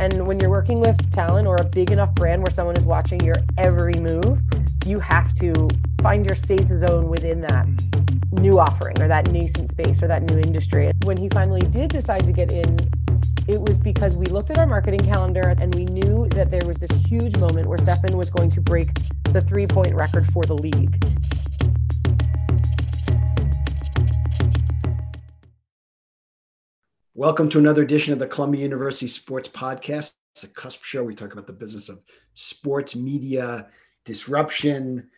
And when you're working with talent or a big enough brand where someone is watching your every move, you have to find your safe zone within that new offering or that nascent space or that new industry. When he finally did decide to get in, it was because we looked at our marketing calendar and we knew that there was this huge moment where Stephen was going to break the three point record for the league. Welcome to another edition of the Columbia University Sports Podcast. It's a cusp show. We talk about the business of sports media, disruption.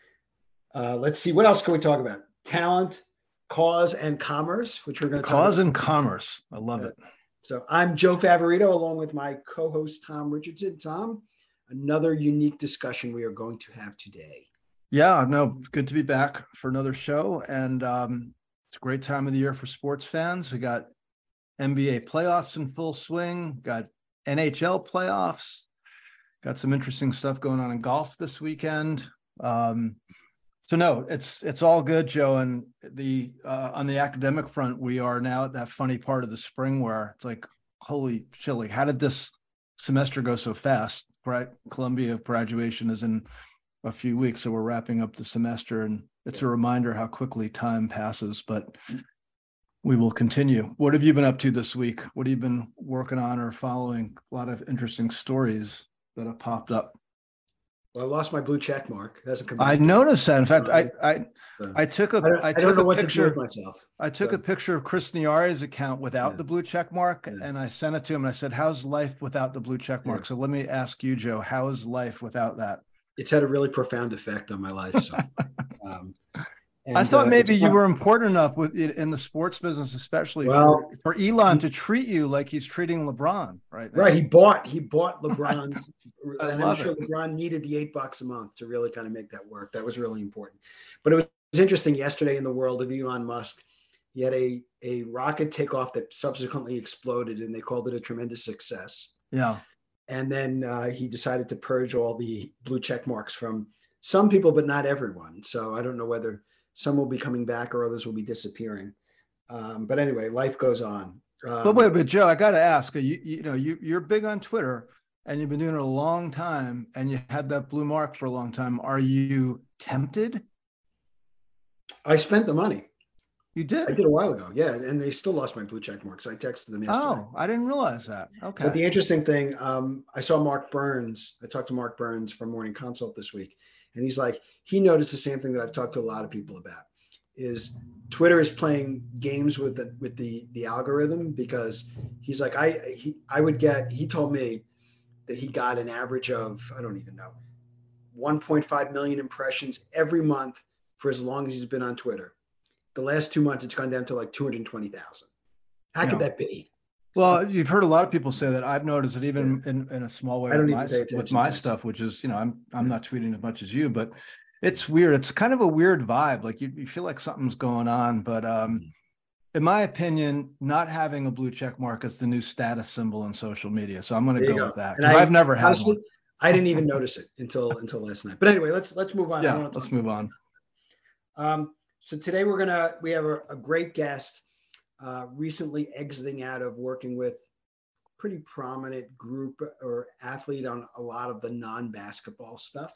Uh, let's see, what else can we talk about? Talent, cause, and commerce, which we're going to cause and commerce. I love it. So I'm Joe Favorito, along with my co-host Tom Richardson. Tom, another unique discussion we are going to have today. Yeah, no, good to be back for another show, and um, it's a great time of the year for sports fans. We got NBA playoffs in full swing, got NHL playoffs, got some interesting stuff going on in golf this weekend. Um, so no, it's it's all good, Joe. And the uh, on the academic front, we are now at that funny part of the spring where it's like, holy chili, how did this semester go so fast? Right, Columbia graduation is in a few weeks, so we're wrapping up the semester, and it's a reminder how quickly time passes. But we will continue. What have you been up to this week? What have you been working on or following? A lot of interesting stories that have popped up. Well, I lost my blue check mark. It hasn't come. I noticed that. In fact, I I so, I took a I, I took a picture of myself. I took so. a picture of Chris Niari's account without yeah. the blue check mark, yeah. and I sent it to him. And I said, "How's life without the blue check mark?" Yeah. So let me ask you, Joe, how is life without that? It's had a really profound effect on my life. So, um, and, I thought uh, maybe you were important enough with in the sports business, especially well, for, for, Elon to treat you like he's treating LeBron, right? Now. Right. He bought he bought LeBron, and I'm sure it. LeBron needed the eight bucks a month to really kind of make that work. That was really important. But it was, it was interesting yesterday in the world of Elon Musk. He had a a rocket takeoff that subsequently exploded, and they called it a tremendous success. Yeah. And then uh, he decided to purge all the blue check marks from some people, but not everyone. So I don't know whether some will be coming back or others will be disappearing. Um, but anyway, life goes on. Um, but wait, but Joe, I got to ask you. You know, you you're big on Twitter, and you've been doing it a long time, and you had that blue mark for a long time. Are you tempted? I spent the money. You did? I did a while ago. Yeah, and they still lost my blue check marks. I texted them yesterday. Oh, I didn't realize that. Okay. But the interesting thing, um, I saw Mark Burns. I talked to Mark Burns from Morning Consult this week, and he's like, he noticed the same thing that I've talked to a lot of people about is Twitter is playing games with the with the the algorithm because he's like I he I would get he told me that he got an average of I don't even know 1.5 million impressions every month for as long as he's been on Twitter. The last two months it's gone down to like 220,000. How could that be? Well, you've heard a lot of people say that. I've noticed it even yeah. in, in a small way with my, with my stuff, which is, you know, I'm I'm not tweeting as much as you, but it's weird. It's kind of a weird vibe. Like you, you feel like something's going on. But um, mm-hmm. in my opinion, not having a blue check mark is the new status symbol in social media. So I'm going to go, go, with that because I've never had honestly, one. I didn't even notice it until until last night. But anyway, let's let's move on. Yeah, let's move on. Um, so today we're gonna we have a, a great guest uh, recently exiting out of working with pretty prominent group or athlete on a lot of the non-basketball stuff.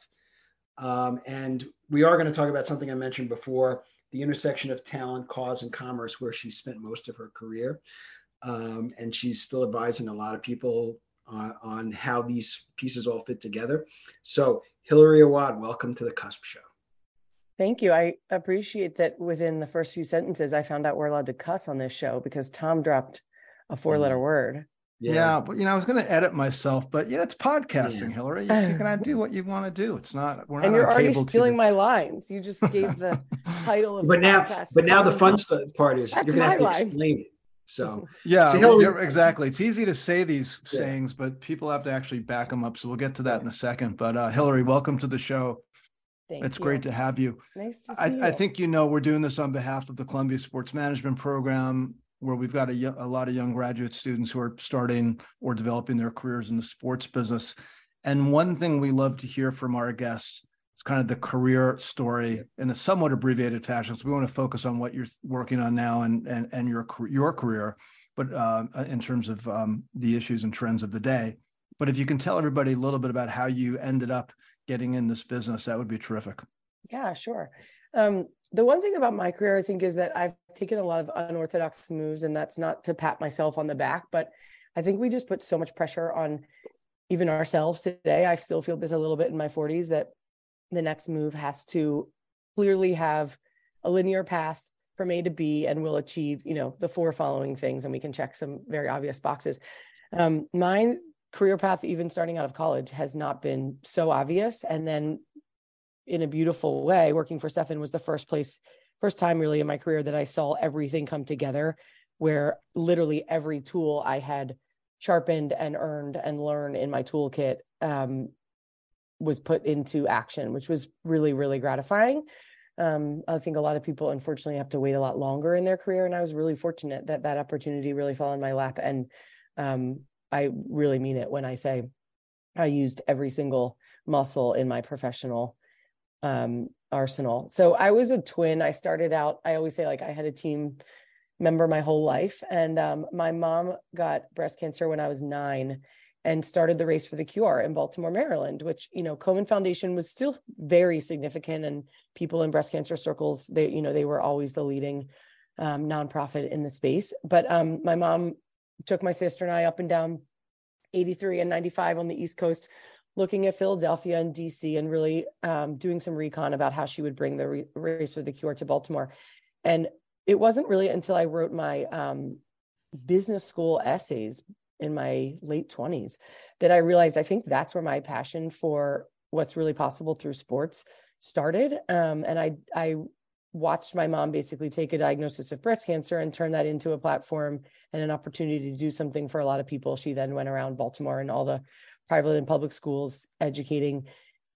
Um, and we are going to talk about something I mentioned before, the intersection of talent, cause, and commerce, where she spent most of her career. Um, and she's still advising a lot of people uh, on how these pieces all fit together. So, Hilary Awad, welcome to the Cusp Show. Thank you. I appreciate that within the first few sentences, I found out we're allowed to cuss on this show because Tom dropped a four letter mm. word. Yeah. yeah. but you know, I was going to edit myself, but yeah, it's podcasting, yeah. Hilary. You, you can do what you want to do. It's not. We're not. And you're already stealing TV. my lines. You just gave the title of. But now, but now the fun stuff part is That's you're going to have to explain it. So yeah, Hilary, exactly. It's easy to say these yeah. sayings, but people have to actually back them up. So we'll get to that in a second. But uh, Hilary, welcome to the show. Thank it's you. great to have you. Nice to see I, you. I think you know we're doing this on behalf of the Columbia Sports Management Program, where we've got a, a lot of young graduate students who are starting or developing their careers in the sports business. And one thing we love to hear from our guests is kind of the career story in a somewhat abbreviated fashion. So we want to focus on what you're working on now and and and your your career, but uh, in terms of um, the issues and trends of the day. but if you can tell everybody a little bit about how you ended up getting in this business, that would be terrific. Yeah, sure. Um, the one thing about my career, I think, is that I've taken a lot of unorthodox moves, and that's not to pat myself on the back, but I think we just put so much pressure on even ourselves today. I still feel this a little bit in my 40s that the next move has to clearly have a linear path from A to B and we'll achieve, you know, the four following things, and we can check some very obvious boxes. Um, my career path, even starting out of college, has not been so obvious. And then in a beautiful way, working for Stephen was the first place, first time really in my career that I saw everything come together, where literally every tool I had sharpened and earned and learned in my toolkit um, was put into action, which was really, really gratifying. Um, I think a lot of people unfortunately have to wait a lot longer in their career. And I was really fortunate that that opportunity really fell in my lap. And um, I really mean it when I say I used every single muscle in my professional um, arsenal. So I was a twin. I started out, I always say, like, I had a team member my whole life. And um, my mom got breast cancer when I was nine and started the race for the cure in Baltimore, Maryland, which, you know, Komen Foundation was still very significant and people in breast cancer circles, they, you know, they were always the leading um, nonprofit in the space. But um, my mom took my sister and I up and down 83 and 95 on the East Coast, looking at Philadelphia and DC and really um, doing some recon about how she would bring the re- race for the cure to Baltimore. And it wasn't really until I wrote my um, business school essays in my late 20s that I realized I think that's where my passion for what's really possible through sports started. Um, and I, I watched my mom basically take a diagnosis of breast cancer and turn that into a platform and an opportunity to do something for a lot of people. She then went around Baltimore and all the private and public schools educating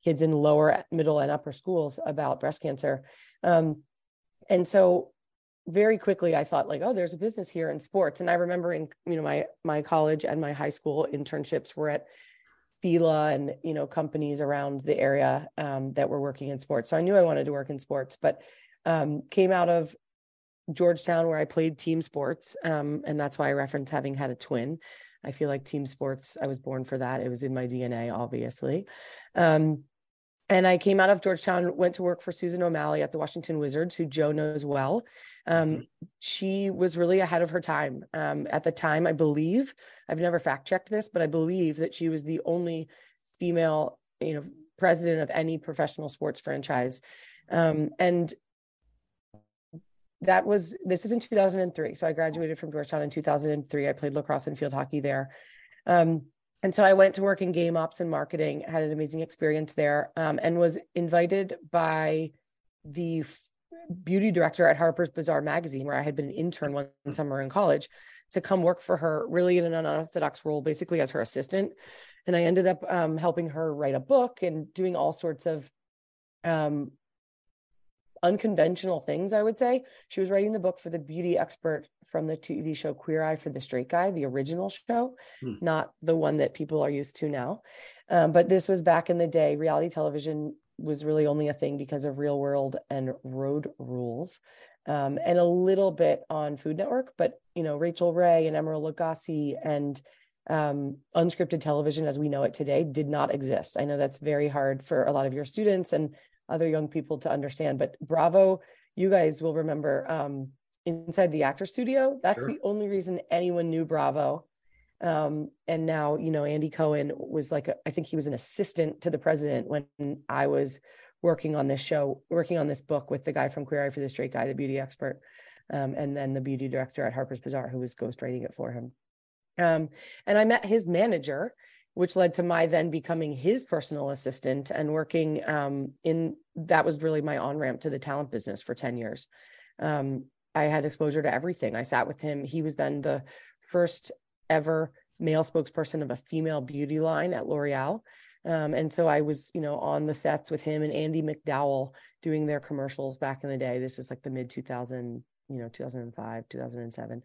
kids in lower, middle, and upper schools about breast cancer. Um, and so very quickly I thought like, oh, there's a business here in sports. And I remember in, you know, my my college and my high school internships were at Fila and, you know, companies around the area um, that were working in sports. So I knew I wanted to work in sports, but um, came out of Georgetown where I played team sports. Um, and that's why I reference having had a twin. I feel like team sports, I was born for that. It was in my DNA, obviously. Um, and I came out of Georgetown, went to work for Susan O'Malley at the Washington Wizards, who Joe knows well. Um, mm-hmm. she was really ahead of her time. Um, at the time, I believe, I've never fact checked this, but I believe that she was the only female, you know, president of any professional sports franchise. Um, and that was, this is in 2003. So I graduated from Georgetown in 2003. I played lacrosse and field hockey there. Um, and so I went to work in game ops and marketing, had an amazing experience there, um, and was invited by the beauty director at Harper's Bazaar magazine, where I had been an intern one summer in college, to come work for her, really in an unorthodox role, basically as her assistant. And I ended up um, helping her write a book and doing all sorts of um, unconventional things, I would say. She was writing the book for the beauty expert from the TV show Queer Eye for the Straight Guy, the original show, hmm. not the one that people are used to now. Um, but this was back in the day. Reality television was really only a thing because of Real World and Road Rules. Um, and a little bit on Food Network, but you know Rachael Ray and Emeril Lagasse and um, unscripted television as we know it today did not exist. I know that's very hard for a lot of your students and other young people to understand. But Bravo, you guys will remember um, inside the actor studio. That's sure. the only reason anyone knew Bravo. Um, and now, you know, Andy Cohen was like, a, I think he was an assistant to the president when I was working on this show, working on this book with the guy from Queer Eye for the Straight Guy, the beauty expert, um, and then the beauty director at Harper's Bazaar who was ghostwriting it for him. Um, and I met his manager, which led to my then becoming his personal assistant and working um, in that was really my on ramp to the talent business for 10 years. Um, I had exposure to everything. I sat with him. He was then the first ever male spokesperson of a female beauty line at L'Oreal. Um, and so I was, you know, on the sets with him and Andie MacDowell doing their commercials back in the day. This is like the mid 2000, you know, 2005, 2007.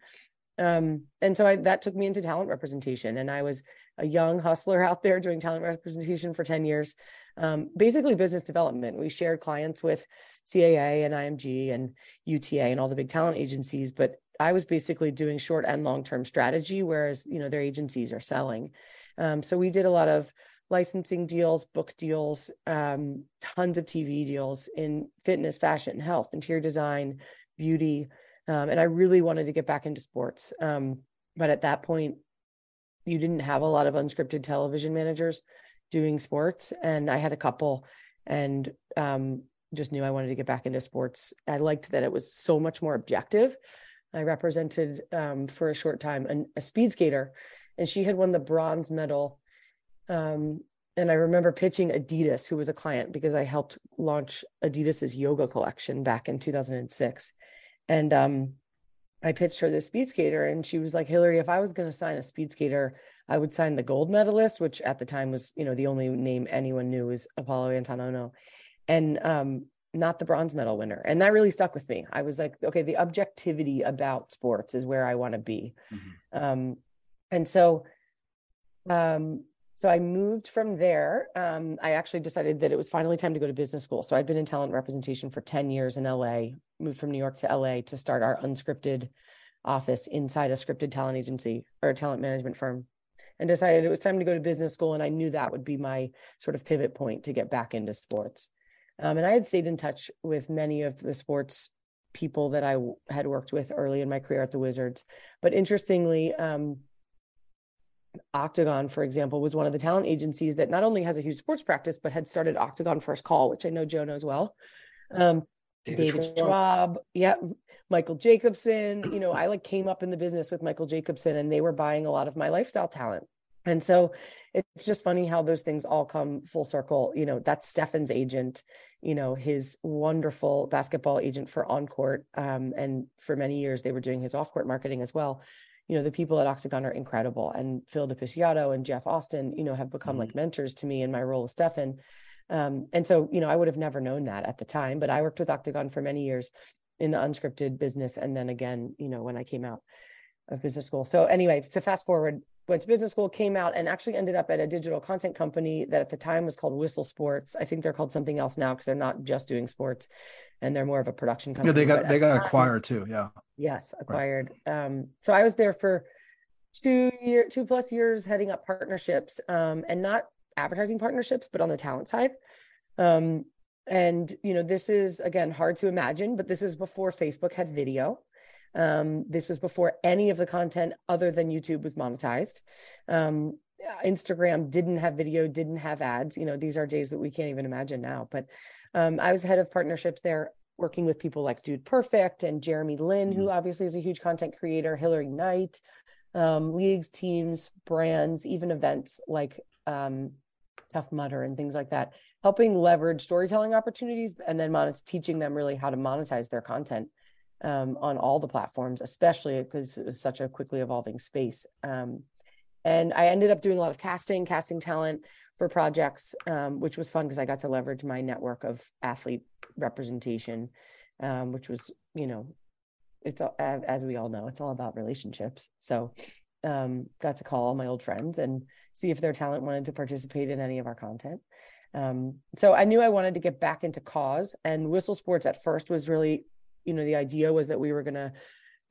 Um, and so I, that took me into talent representation and I was a young hustler out there doing talent representation for 10 years. Um, basically business development. We shared clients with CAA and IMG and UTA and all the big talent agencies, but I was basically doing short and long term strategy, whereas you know their agencies are selling. Um, so we did a lot of licensing deals, book deals, um, tons of TV deals in fitness, fashion, health, interior design, beauty, um, and I really wanted to get back into sports. Um, but at that point, you didn't have a lot of unscripted television managers doing sports, and I had a couple, and um, just knew I wanted to get back into sports. I liked that it was so much more objective. I represented um, for a short time an, a speed skater, and she had won the bronze medal. Um, and I remember pitching Adidas, who was a client, because I helped launch Adidas's yoga collection back in 2006. And um, I pitched her the speed skater, and she was like, "Hilary, if I was going to sign a speed skater, I would sign the gold medalist, which at the time was, you know, the only name anyone knew was Apolo Anton Ohno." and um, not the bronze medal winner. And that really stuck with me. I was like, okay, the objectivity about sports is where I want to be. Mm-hmm. Um, and so, um, so I moved from there. Um, I actually decided that it was finally time to go to business school. So I'd been in talent representation for 10 years in LA, moved from New York to LA to start our unscripted office inside a scripted talent agency or talent management firm and decided it was time to go to business school. And I knew that would be my sort of pivot point to get back into sports. Um, and I had stayed in touch with many of the sports people that I had worked with early in my career at the Wizards. But interestingly, um, Octagon, for example, was one of the talent agencies that not only has a huge sports practice, but had started Octagon First Call, which I know Joe knows well. Um, David, David Schwab, yeah, Michael Jacobson. You know, I like came up in the business with Michael Jacobson, and they were buying a lot of my lifestyle talent. And so it's just funny how those things all come full circle. You know, that's Stephen's agent, you know, his wonderful basketball agent for on court. Um, and for many years, they were doing his off court marketing as well. You know, the people at Octagon are incredible. And Phil de Picciotto and Jeff Austin, you know, have become mm-hmm. like mentors to me in my role with Stephen. Um, and so, you know, I would have never known that at the time, but I worked with Octagon for many years in the unscripted business. And then again, you know, when I came out of business school. So anyway, so fast forward, went to business school, came out, and actually ended up at a digital content company that at the time was called Whistle Sports. I think they're called something else now because they're not just doing sports, and they're more of a production company. Yeah, they got they got time, acquired too. Yeah. Yes, acquired. Right. Um, so I was there for two year, two plus years, heading up partnerships, um, and not advertising partnerships, but on the talent side. Um, and you know, this is again hard to imagine, but this is before Facebook had video. Um, this was before any of the content other than YouTube was monetized. Um, Instagram didn't have video, didn't have ads. You know, these are days that we can't even imagine now. But um, I was head of partnerships there, working with people like Dude Perfect and Jeremy Lin, who mm-hmm. obviously is a huge content creator, Hilary Knight, um, leagues, teams, brands, even events like um, Tough Mudder and things like that, helping leverage storytelling opportunities and then mon- teaching them really how to monetize their content um, on all the platforms, especially because it was such a quickly evolving space. Um, and I ended up doing a lot of casting, casting talent for projects, um, which was fun because I got to leverage my network of athlete representation, um, which was, you know, it's all, as we all know, it's all about relationships. So, um, got to call all my old friends and see if their talent wanted to participate in any of our content. Um, so I knew I wanted to get back into cause, and Whistle Sports at first was really you know the idea was that we were going to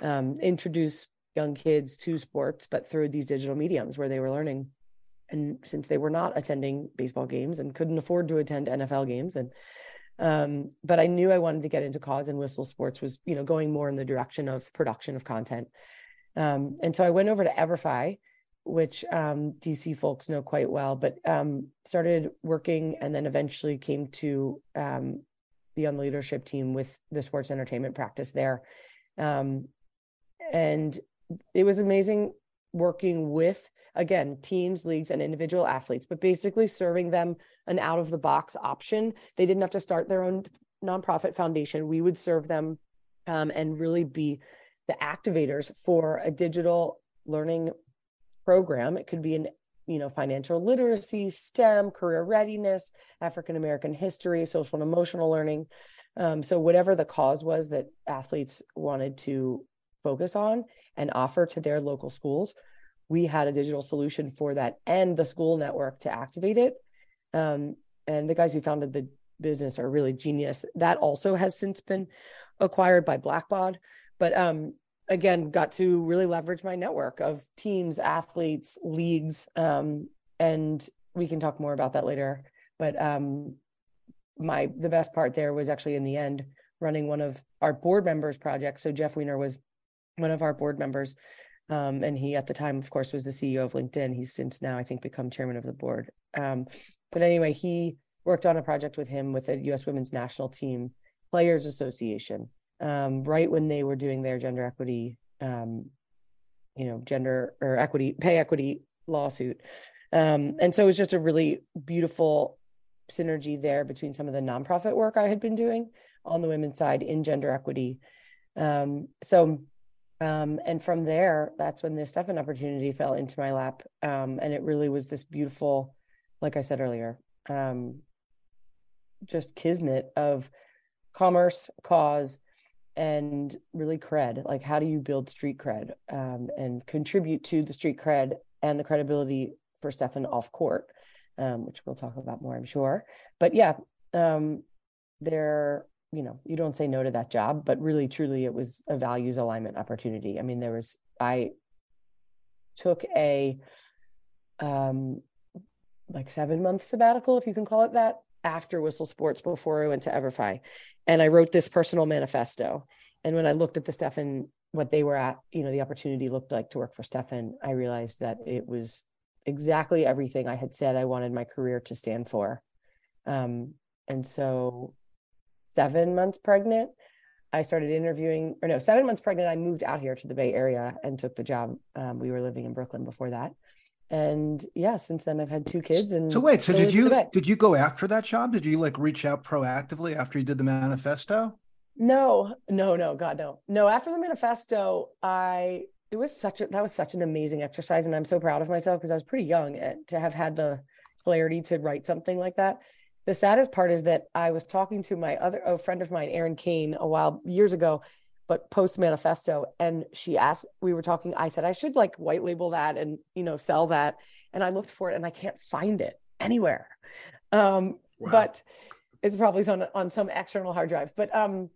um, introduce young kids to sports but through these digital mediums where they were learning and since they were not attending baseball games and couldn't afford to attend nfl games and um, but i knew i wanted to get into cause and whistle sports was you know going more in the direction of production of content um, and so i went over to everfi which um, dc folks know quite well but um, started working and then eventually came to um, be on the leadership team with the sports entertainment practice there. Um, and it was amazing working with, again, teams, leagues, and individual athletes, but basically serving them an out of the box option. They didn't have to start their own nonprofit foundation. We would serve them um, and really be the activators for a digital learning program. It could be an you know financial literacy stem career readiness african american history social and emotional learning. Um, so whatever the cause was that athletes wanted to focus on and offer to their local schools we had a digital solution for that and the school network to activate it. Um, and the guys who founded the business are really genius. That also has since been acquired by blackbaud but um, again got to really leverage my network of teams, athletes, leagues, um, and we can talk more about that later. But um, my the best part there was actually in the end running one of our board members projects. So Jeff Weiner was one of our board members. Um, and he at the time, of course, was the CEO of LinkedIn. He's since now, I think, become chairman of the board. Um, but anyway, he worked on a project with him with the U.S. Women's National Team Players Association, um, right when they were doing their gender equity, um, you know, gender or equity, pay equity lawsuit. Um, and so it was just a really beautiful synergy there between some of the nonprofit work I had been doing on the women's side in gender equity. Um, so, um, and from there, that's when the Stephen opportunity fell into my lap. Um, and it really was this beautiful, like I said earlier, just kismet of commerce, cause, and really cred. Like, how do you build street cred um, and contribute to the street cred and the credibility for stephen off court, um, which we'll talk about more, I'm sure. But yeah, um, there, you know, you don't say no to that job, but really, truly, it was a values alignment opportunity. I mean, there was, I took a, um, like seven month sabbatical, if you can call it that, after Whistle Sports before I went to Everfi. And I wrote this personal manifesto. And when I looked at the Stephen, what they were at, you know, the opportunity looked like to work for Stephen, I realized that it was exactly everything I had said I wanted my career to stand for. Um, and so, seven months pregnant, I started interviewing, or no, seven months pregnant, I moved out here to the Bay Area and took the job. Um, we were living in Brooklyn before that and yeah since then i've had two kids and so wait so did you did you go after that job? Did you like reach out proactively after you did the manifesto? No no no god no. No after the manifesto i it was such a that was such an amazing exercise and i'm so proud of myself because i was pretty young eh, to have had the clarity to write something like that. The saddest part is that i was talking to my other a friend of mine aaron kane a while years ago but post manifesto and she asked we were talking i said i should like white label that and you know sell that. And i looked for it and i can't find it anywhere. Um wow. but it's probably on on some external hard drive. But um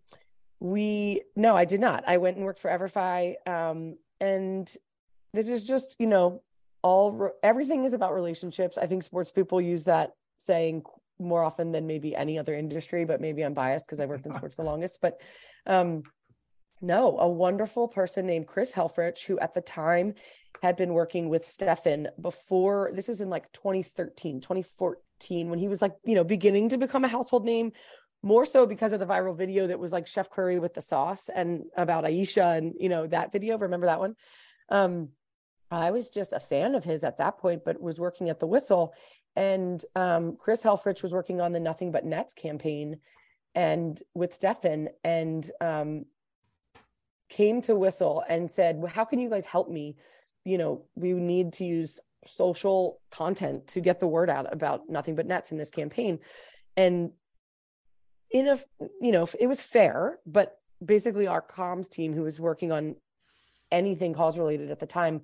we no i did not. I went and worked for everfi um and this is just you know all everything is about relationships. I think sports people use that saying more often than maybe any other industry but maybe i'm biased because i worked in sports the longest. But um no, a wonderful person named Chris Helfrich, who at the time had been working with Stephen before this is in like 2013, 2014, when he was like, you know, beginning to become a household name, more so because of the viral video that was like Chef Curry with the sauce and about Ayesha and, you know, that video. Remember that one? Um, I was just a fan of his at that point, but was working at the Whistle. And um, Chris Helfrich was working on the Nothing But Nets campaign and with Stephen. And um, came to Whistle and said, well, how can you guys help me? You know, we need to use social content to get the word out about nothing but nets in this campaign. And in a, you know, it was fair, but basically our comms team who was working on anything cause related at the time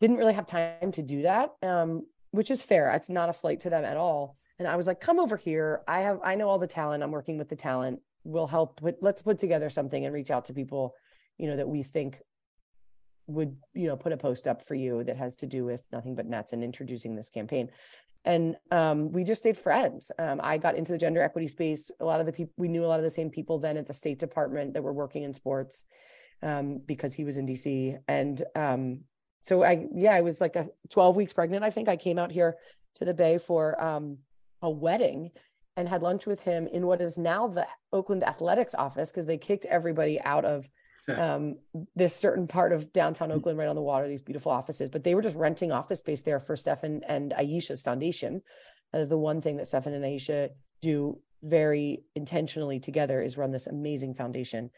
didn't really have time to do that. Um, which is fair. It's not a slight to them at all. And I was like, come over here. I have, I know all the talent. I'm working with the talent. We'll help. But let's put together something and reach out to people you know that we think would you know put a post up for you that has to do with nothing but nets and introducing this campaign. And um, we just stayed friends. Um, i got into the gender equity space. A lot of the people we knew a lot of the same people then at the state department that were working in sports um, because he was in dc and um, so i yeah i was like a 12 weeks pregnant i think. I came out here to the bay for um, a wedding and had lunch with him in what is now the oakland athletics office because they kicked everybody out of um, this certain part of downtown mm. Oakland, right on the water, these beautiful offices. But they were just renting office space there for Stephen and Ayesha's foundation. That is the one thing that Stephen and Ayesha do very intentionally together is run this amazing foundation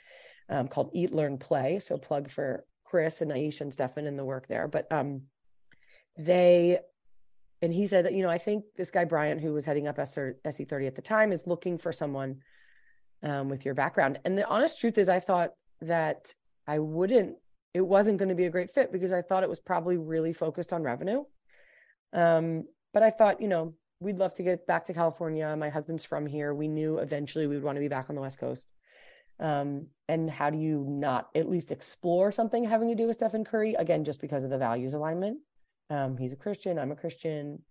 um, called Eat, Learn, Play. So plug for Chris and Ayesha and Stephen in the work there. But um, they and he said, you know, I think this guy Bryant, who was heading up SC30 at the time, is looking for someone um, with your background. And the honest truth is, I thought that I wouldn't, it wasn't going to be a great fit because I thought it was probably really focused on revenue. Um, but I thought, you know, we'd love to get back to California. My husband's from here. We knew eventually we would want to be back on the West Coast. Um, and how do you not at least explore something having to do with Stephen Curry? Again, just because of the values alignment. Um, he's a Christian, I'm a Christian.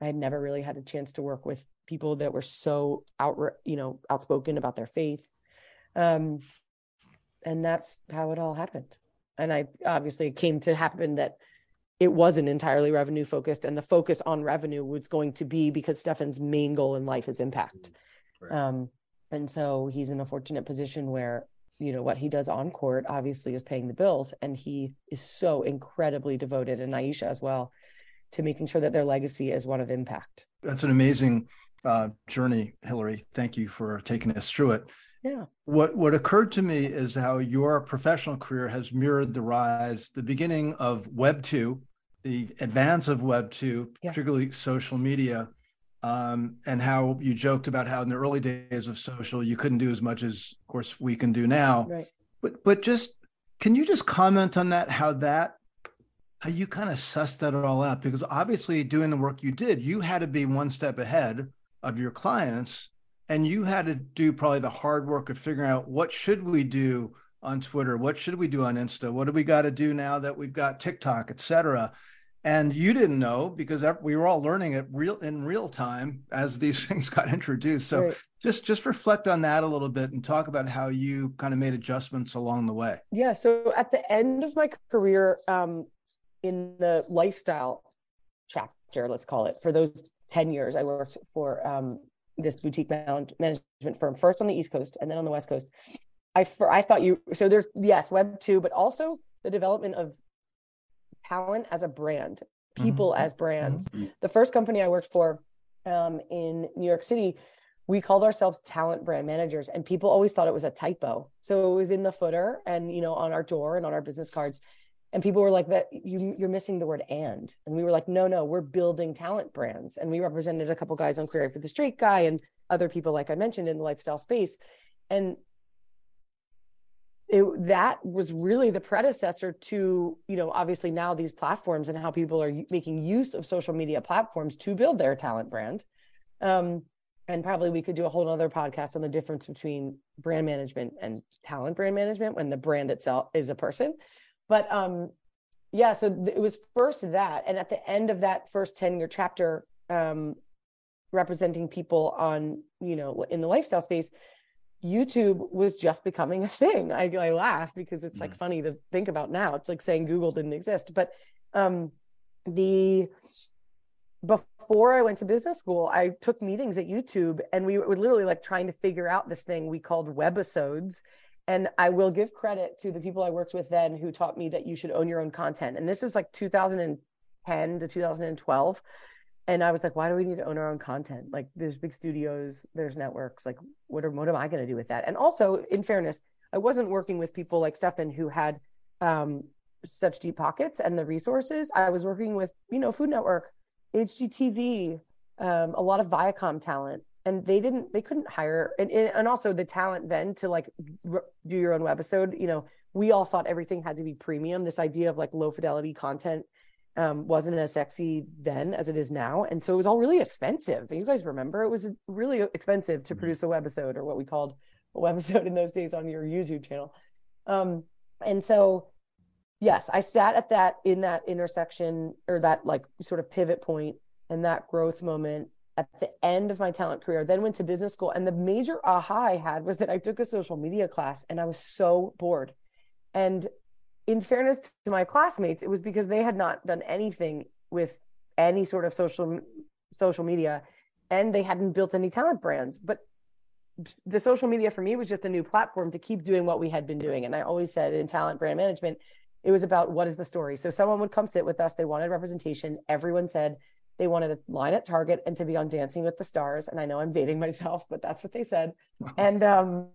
I had never really had a chance to work with people that were so out, you know, outspoken about their faith. Um, and that's how it all happened. And I obviously came to happen that it wasn't entirely revenue focused and the focus on revenue was going to be because Stephen's main goal in life is impact. Right. Um, and so he's in a fortunate position where, you know, what he does on court obviously is paying the bills. And he is so incredibly devoted, and ayesha as well, to making sure that their legacy is one of impact. That's an amazing uh, journey, Hilary. Thank you for taking us through it. Yeah. What what occurred to me is how your professional career has mirrored the rise, the beginning of Web two, the advance of Web two, yeah. particularly social media, um, and how you joked about how in the early days of social you couldn't do as much as, of course, we can do now. Right. But but just can you just comment on that? How that how you kind of sussed that all out? Because obviously, doing the work you did, you had to be one step ahead of your clients and you had to do probably the hard work of figuring out what should we do on twitter? What should we do on insta? What do we got to do now that we've got tiktok et cetera? And you didn't know because we were all learning it real in real time as these things got introduced. So right. just just reflect on that a little bit and talk about how you kind of made adjustments along the way. Yeah so at the end of my career um, in the lifestyle chapter let's call it for those 10 years i worked for um, this boutique management firm first on the East Coast and then on the West Coast. I for, I thought you so there's yes Web two, but also the development of talent as a brand, people mm-hmm. as brands. Mm-hmm. The first company I worked for um, in New York City, we called ourselves talent brand managers, and people always thought it was a typo. So it was in the footer and you know on our door and on our business cards and people were like that you you're missing the word and. And we were like no no we're building talent brands. And we represented a couple guys on queer for the straight guy and other people like i mentioned in the lifestyle space. And it, that was really the predecessor to you know obviously now these platforms and how people are making use of social media platforms to build their talent brand. Um, and probably we could do a whole other podcast on the difference between brand management and talent brand management when the brand itself is a person but um yeah so it was first that and at the end of that first 10 year chapter um representing people on you know in the lifestyle space youtube was just becoming a thing. I, I laugh because it's mm. like funny to think about now. It's like saying google didn't exist. But um the before I went to business school, I took meetings at YouTube and we were literally like trying to figure out this thing we called webisodes and I will give credit to the people I worked with then who taught me that you should own your own content. And this is like 2010 to 2012. And I was like, why do we need to own our own content? Like there's big studios, there's networks. Like what, are, what am I going to do with that? And also, in fairness, I wasn't working with people like Stephen who had um, such deep pockets and the resources. I was working with, you know, Food Network, HGTV, um, a lot of Viacom talent, and they didn't they couldn't hire and, and also the talent then to like do your own webisode you know we all thought everything had to be premium. This idea of like low fidelity content um, wasn't as sexy then as it is now. And so it was all really expensive. You guys remember? It was really expensive to mm-hmm. produce a webisode or what we called a webisode in those days on your youtube channel. Um, and so yes i sat at that in that intersection or that like sort of pivot point and that growth moment at the end of my talent career, then went to business school. And the major aha I had was that I took a social media class and I was so bored. And in fairness to my classmates, it was because they had not done anything with any sort of social social media and they hadn't built any talent brands. But the social media for me was just a new platform to keep doing what we had been doing. And I always said in talent brand management, it was about what is the story. So someone would come sit with us, they wanted representation. Everyone said, they wanted a line at Target and to be on Dancing with the Stars. And I know I'm dating myself, but that's what they said. and um,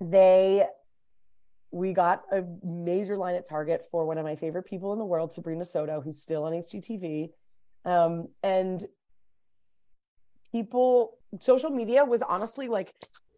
they, we got a major line at Target for one of my favorite people in the world, Sabrina Soto, who's still on HGTV. Um, and people, social media was honestly like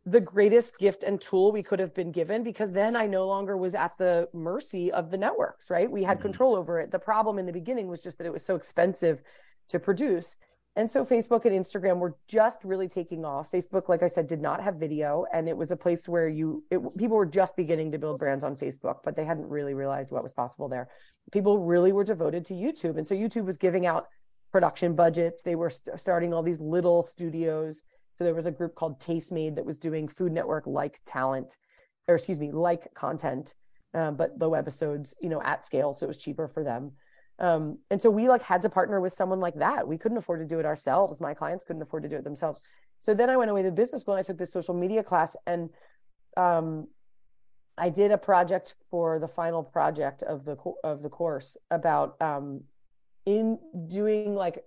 the greatest gift and tool we could have been given because then I no longer was at the mercy of the networks, right? We had mm-hmm. control over it. The problem in the beginning was just that it was so expensive to produce. And so Facebook and Instagram were just really taking off. Facebook, like I said, did not have video, and it was a place where you it, people were just beginning to build brands on Facebook, but they hadn't really realized what was possible there. People really were devoted to YouTube, and so YouTube was giving out production budgets. They were st- starting all these little studios. So there was a group called Tastemade that was doing Food Network like talent, or excuse me, like content, um, but low episodes, you know, at scale, so it was cheaper for them. Um, and so we like had to partner with someone like that. We couldn't afford to do it ourselves. My clients couldn't afford to do it themselves. So then I went away to business school and I took this social media class and um, I did a project for the final project of the of the course about um, in doing like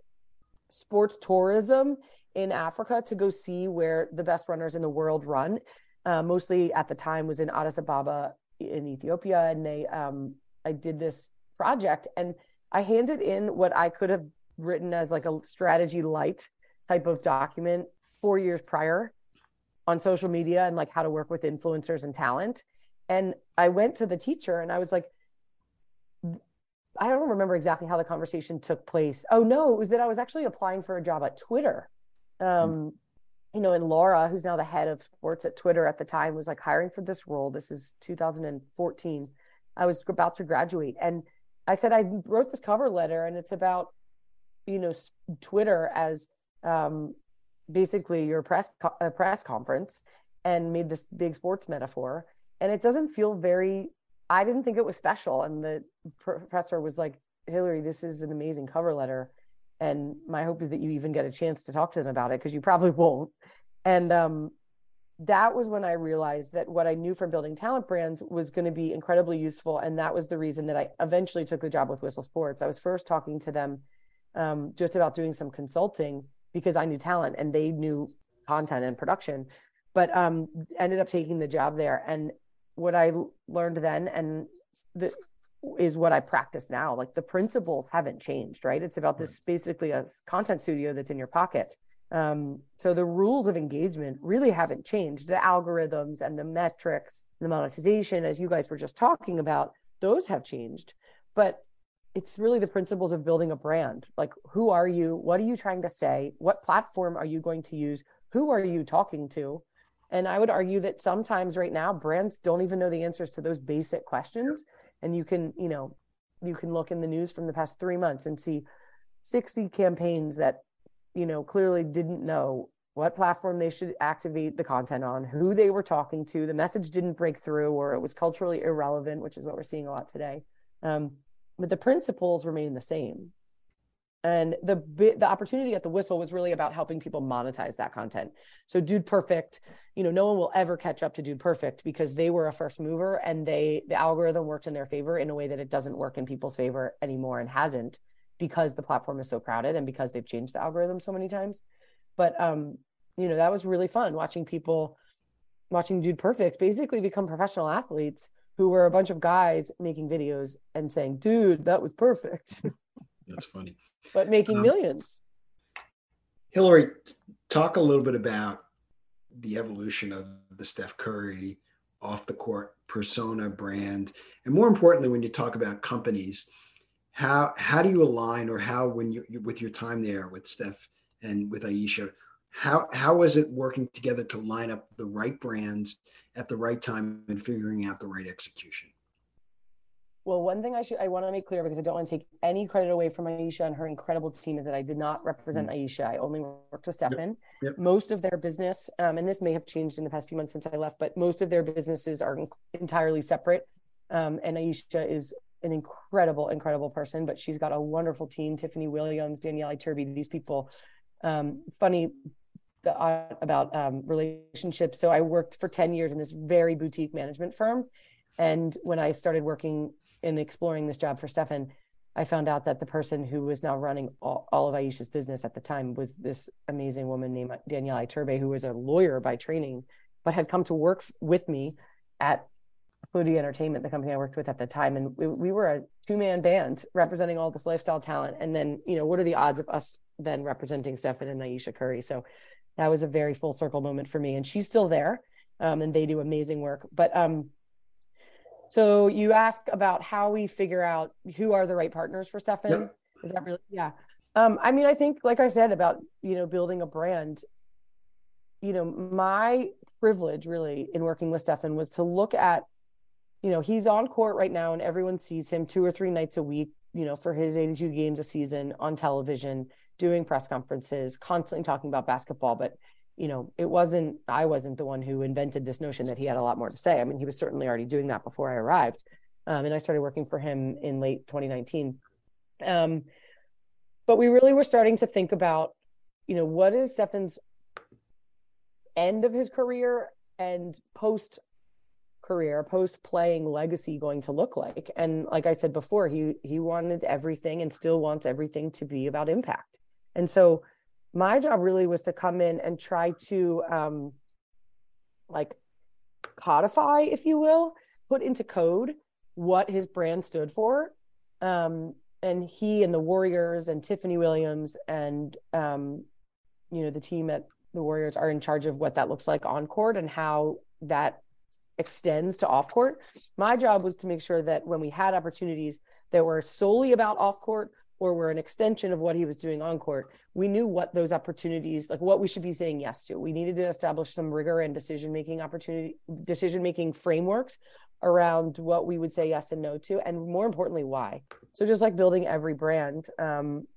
sports tourism in Africa to go see where the best runners in the world run. Uh, mostly at the time was in Addis Ababa in Ethiopia, and they um, I did this project and I handed in what I could have written as like a strategy light type of document four years prior on social media and like how to work with influencers and talent. And I went to the teacher and I was like, I don't remember exactly how the conversation took place. Oh no, it was that I was actually applying for a job at Twitter. Um, mm. You know, and Laura, who's now the head of sports at Twitter at the time, was like hiring for this role. This is 2014. I was about to graduate, and I said I wrote this cover letter and it's about you know Twitter as um, basically your press co- press conference and made this big sports metaphor. And it doesn't feel very I didn't think it was special. And the professor was like Hilary this is an amazing cover letter. And my hope is that you even get a chance to talk to them about it because you probably won't. And um, that was when I realized that what I knew from building talent brands was going to be incredibly useful. And that was the reason that I eventually took the job with Whistle Sports. I was first talking to them um, just about doing some consulting because I knew talent and they knew content and production, but um, ended up taking the job there. And what I learned then and the, is what I practice now. Like the principles haven't changed, right? It's about this basically a content studio that's in your pocket um, so the rules of engagement really haven't changed. The algorithms and the metrics, the monetization, as you guys were just talking about, those have changed. But it's really the principles of building a brand. Like, who are you? What are you trying to say? What platform are you going to use? Who are you talking to? And I would argue that sometimes right now, brands don't even know the answers to those basic questions. And you can, you know, you can look in the news from the past three months and see 60 campaigns that you know, clearly didn't know what platform they should activate the content on, who they were talking to. The message didn't break through, or it was culturally irrelevant, which is what we're seeing a lot today. Um, but the principles remain the same. And the the opportunity at the whistle was really about helping people monetize that content. So Dude Perfect, you know, no one will ever catch up to Dude Perfect because they were a first mover and they the algorithm worked in their favor in a way that it doesn't work in people's favor anymore and hasn't because the platform is so crowded and because they've changed the algorithm so many times. But um, you know, that was really fun watching people watching Dude Perfect basically become professional athletes who were a bunch of guys making videos and saying, "Dude, that was perfect." That's funny. but making um, millions. Hilary, talk a little bit about the evolution of the Steph Curry off the court persona brand, and more importantly, when you talk about companies how how do you align or how when you with your time there with Steph and with Ayesha how how was it working together to line up the right brands at the right time and figuring out the right execution well one thing i should i want to make clear because i don't want to take any credit away from ayesha and her incredible team is that i did not represent mm-hmm. ayesha i only worked with stephen yep. Yep. most of their business um, and this may have changed in the past few months since i left but most of their businesses are entirely separate um, and ayesha is an incredible, incredible person, but she's got a wonderful team. Tiffany Williams, Danielle Iturbi, these people. Um, funny the, about um, relationships. So I worked for 10 years in this very boutique management firm. And when I started working in exploring this job for Stephen, I found out that the person who was now running all, all of Ayesha's business at the time was this amazing woman named Danielle Iturbe, who was a lawyer by training, but had come to work with me at Fluidity Entertainment, the company I worked with at the time, and we, we were a two man band representing all this lifestyle talent. And then, you know, what are the odds of us then representing Stephen and Ayesha Curry? So that was a very full circle moment for me. And she's still there, um, and they do amazing work. But um, so you ask about how we figure out who are the right partners for Stephen. Yep. Is that really yeah? Um, I mean, I think, like I said, about you know building a brand. You know, my privilege really in working with Stephen was to look at, you know, he's on court right now, and everyone sees him two or three nights a week. You know, for his 82 games a season on television, doing press conferences, constantly talking about basketball. But you know, it wasn't. I wasn't the one who invented this notion that he had a lot more to say. I mean, he was certainly already doing that before I arrived, um, and I started working for him in late 2019. Um, but we really were starting to think about you know what is stephen's end of his career and post career post playing legacy going to look like. And like i said before he he wanted everything and still wants everything to be about impact. And so my job really was to come in and try to um like codify if you will put into code what his brand stood for. Um and he and the Warriors and Tiffany Williams and um, you know the team at the Warriors are in charge of what that looks like on court and how that extends to off court. My job was to make sure that when we had opportunities that were solely about off court or were an extension of what he was doing on court, we knew what those opportunities, like what we should be saying yes to. We needed to establish some rigor and decision making opportunity, decision making frameworks around what we would say yes and no to, and more importantly, why. So just like building every brand, um,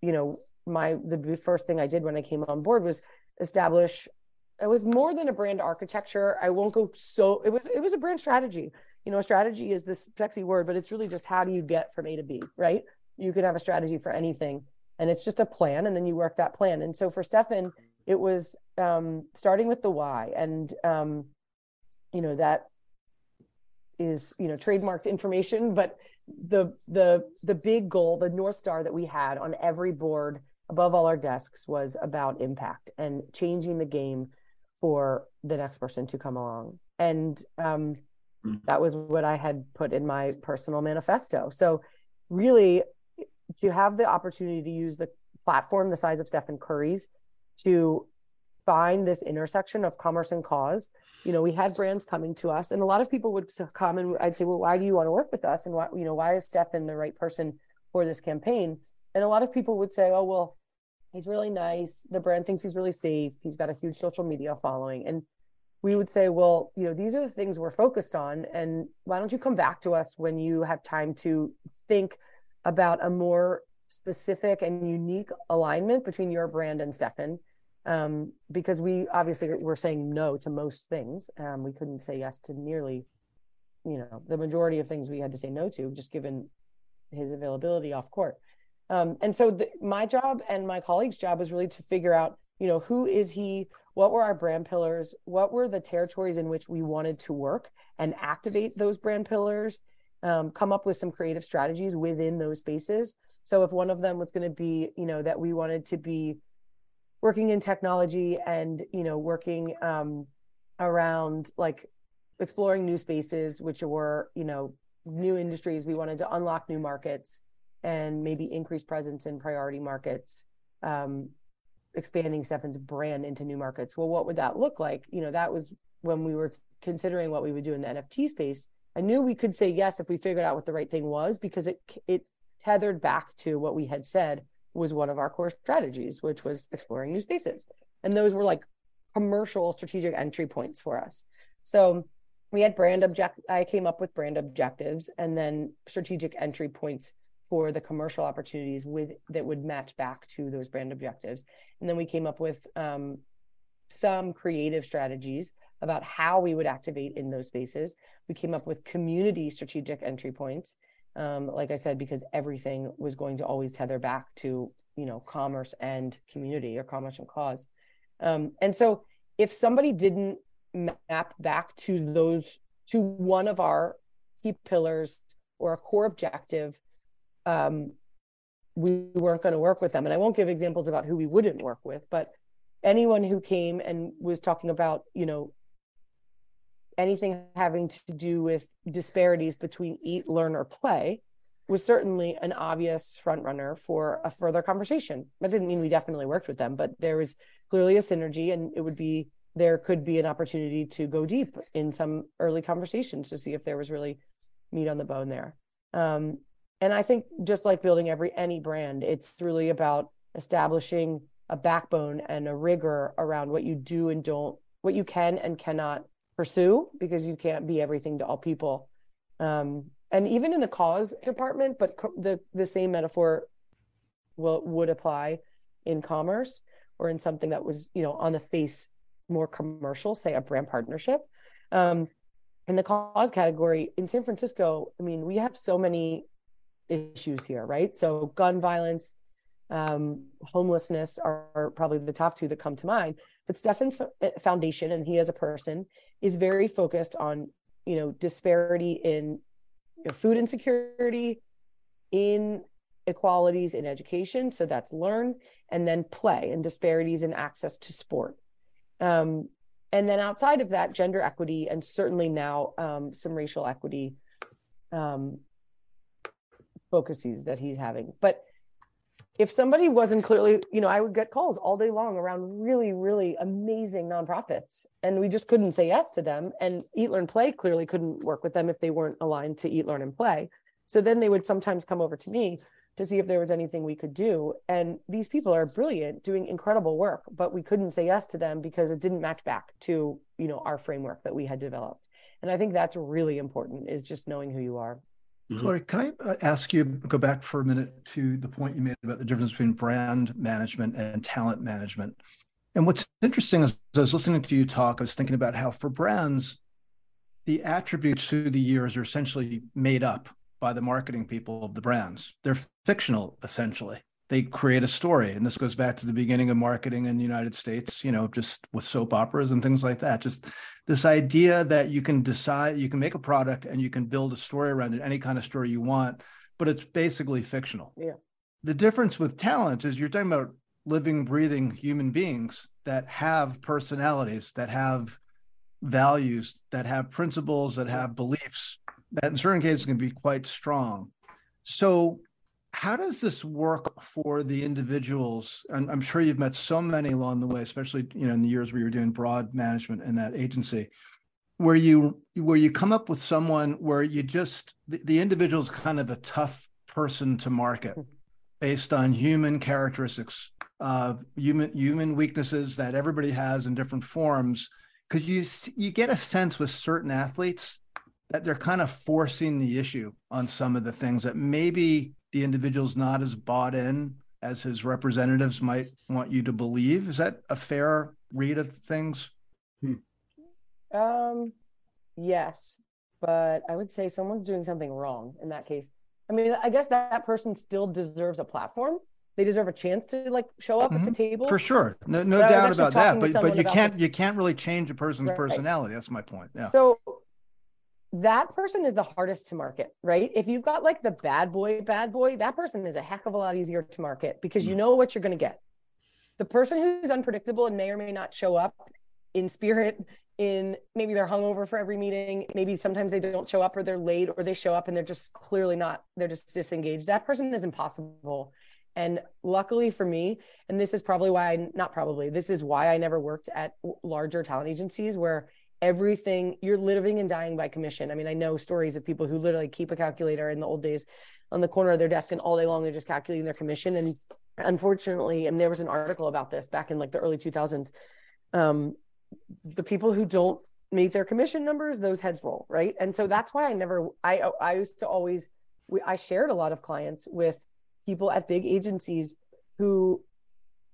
you know, my the first thing I did when I came on board was establish. It was more than a brand architecture. I won't go so. It was it was a brand strategy. You know, a strategy is this sexy word, but it's really just how do you get from A to B, right? You can have a strategy for anything, and it's just a plan, and then you work that plan. And so for Stephen, it was um, starting with the why, and um, you know that is you know trademarked information but the the the big goal the north star that we had on every board above all our desks was about impact and changing the game for the next person to come along. And um, mm. that was what i had put in my personal manifesto. So really to have the opportunity to use the platform the size of stephen curry's to find this intersection of commerce and cause you know we had brands coming to us and a lot of people would come and i'd say well why do you want to work with us? And why you know why is stephen the right person for this campaign? And a lot of people would say oh well he's really nice. The brand thinks he's really safe. He's got a huge social media following. And we would say well you know these are the things we're focused on. And why don't you come back to us when you have time to think about a more specific and unique alignment between your brand and stephen? Um, because we obviously were saying no to most things. Um, we couldn't say yes to nearly, you know, the majority of things we had to say no to, just given his availability off court. Um, and so the, my job and my colleagues' job was really to figure out, you know, who is he? What were our brand pillars? What were the territories in which we wanted to work and activate those brand pillars? Um, come up with some creative strategies within those spaces. So if one of them was going to be, you know, that we wanted to be working in technology and you know working um, around like exploring new spaces which were you know new industries we wanted to unlock new markets and maybe increase presence in priority markets um, expanding stephen's brand into new markets well what would that look like you know that was when we were considering what we would do in the nft space i knew we could say yes if we figured out what the right thing was because it it tethered back to what we had said was one of our core strategies, which was exploring new spaces. And those were like commercial strategic entry points for us. So we had brand object I came up with brand objectives and then strategic entry points for the commercial opportunities with that would match back to those brand objectives. And then we came up with um, some creative strategies about how we would activate in those spaces. We came up with community strategic entry points um, like I said, because everything was going to always tether back to you know commerce and community or commerce and cause. Um, and so, if somebody didn't map back to those to one of our key pillars or a core objective, um, we weren't going to work with them. And I won't give examples about who we wouldn't work with, but anyone who came and was talking about you know anything having to do with disparities between eat, learn, or play was certainly an obvious front runner for a further conversation. That didn't mean we definitely worked with them, but there was clearly a synergy, and it would be there could be an opportunity to go deep in some early conversations to see if there was really meat on the bone there. Um, and I think just like building every any brand, it's really about establishing a backbone and a rigor around what you do and don't, what you can and cannot pursue, because you can't be everything to all people. Um, and even in the cause department, but co- the the same metaphor will would apply in commerce or in something that was you know on the face more commercial, say a brand partnership. Um, in the cause category in San Francisco, I mean, we have so many issues here, right? So gun violence, um, homelessness are, probably the top two that come to mind. But Stephen's eh, foundation, and he as a person, is very focused on you know disparity in you know, food insecurity, in inequalities in education. So that's learn, and then play and disparities in access to sport. Um, and then outside of that, gender equity, and certainly now um, some racial equity um, focuses that he's having. But if somebody wasn't clearly, you know, I would get calls all day long around really, really amazing nonprofits, and we just couldn't say yes to them. And Eat, Learn, Play clearly couldn't work with them if they weren't aligned to Eat, Learn, and Play. So then they would sometimes come over to me to see if there was anything we could do. And these people are brilliant, doing incredible work, but we couldn't say yes to them because it didn't match back to, you know, our framework that we had developed. And I think that's really important is just knowing who you are. Mm-hmm. can I uh, ask you go back for a minute to the point you made about the difference between brand management and talent management? And what's interesting is I was listening to you talk, I was thinking about how for brands, the attributes through the years are essentially made up by the marketing people of the brands. They're fictional, essentially. They create a story. And this goes back to the beginning of marketing in the United States, you know, just with soap operas and things like that. Just this idea that you can decide, you can make a product and you can build a story around it, any kind of story you want, but it's basically fictional. Yeah. The difference with talent is you're talking about living, breathing human beings that have personalities, that have values, that have principles, that have beliefs that in certain cases can be quite strong. So, how does this work for the individuals? And I'm sure you've met so many along the way, especially you know in the years where you're doing broad management in that agency, where you where you come up with someone where you just the, the individual is kind of a tough person to market based on human characteristics, uh, human human weaknesses that everybody has in different forms. Because you you get a sense with certain athletes that they're kind of forcing the issue on some of the things that maybe the individual's not as bought in as his representatives might want you to believe. Is that a fair read of things? Hmm. Um, yes, but I would say someone's doing something wrong in that case. I mean, I guess that, that person still deserves a platform. They deserve a chance to like show up mm-hmm. at the mm-hmm. table. For sure. No, no doubt about that. But but you can't this. you can't really change a person's right. personality. That's my point. Yeah. So that person is the hardest to market, right? If you've got like the bad boy, bad boy, that person is a heck of a lot easier to market because you mm. know what you're going to get. The person who's unpredictable and may or may not show up in spirit, in maybe they're hungover for every meeting, maybe sometimes they don't show up or they're late or they show up and they're just clearly not, they're just disengaged. That person is impossible. And luckily for me, and this is probably why I, not probably, this is why I never worked at larger talent agencies where everything you're living and dying by commission. I mean, I know stories of people who literally keep a calculator in the old days on the corner of their desk and all day long they're just calculating their commission. And unfortunately, and there was an article about this back in like the early 2000s. Um, the people who don't meet their commission numbers, those heads roll, right? And so that's why I never, I I used to always, we, I shared a lot of clients with people at big agencies who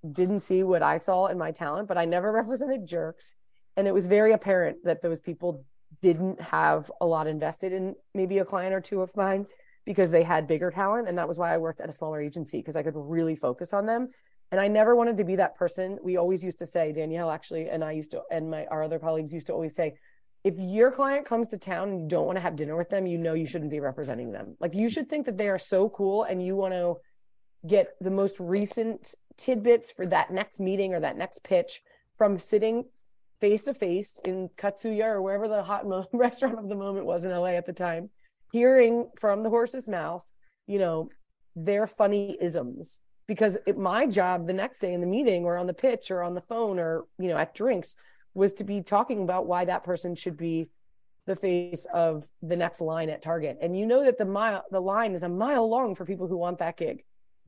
didn't see what I saw in my talent, but I never represented jerks and it was very apparent that those people didn't have a lot invested in maybe a client or two of mine because they had bigger talent. And that was why I worked at a smaller agency because I could really focus on them. And I never wanted to be that person. We always used to say Danielle actually and I used to and my our other colleagues used to always say if your client comes to town and you don't want to have dinner with them you know you shouldn't be representing them. Like you should think that they are so cool and you want to get the most recent tidbits for that next meeting or that next pitch from sitting face to face in Katsuya or wherever the hot mo- restaurant of the moment was in LA at the time, hearing from the horse's mouth, you know, their funny isms. Because it, my job the next day in the meeting or on the pitch or on the phone or, you know, at drinks was to be talking about why that person should be the face of the next line at Target. And you know that the mile the line is a mile long for people who want that gig.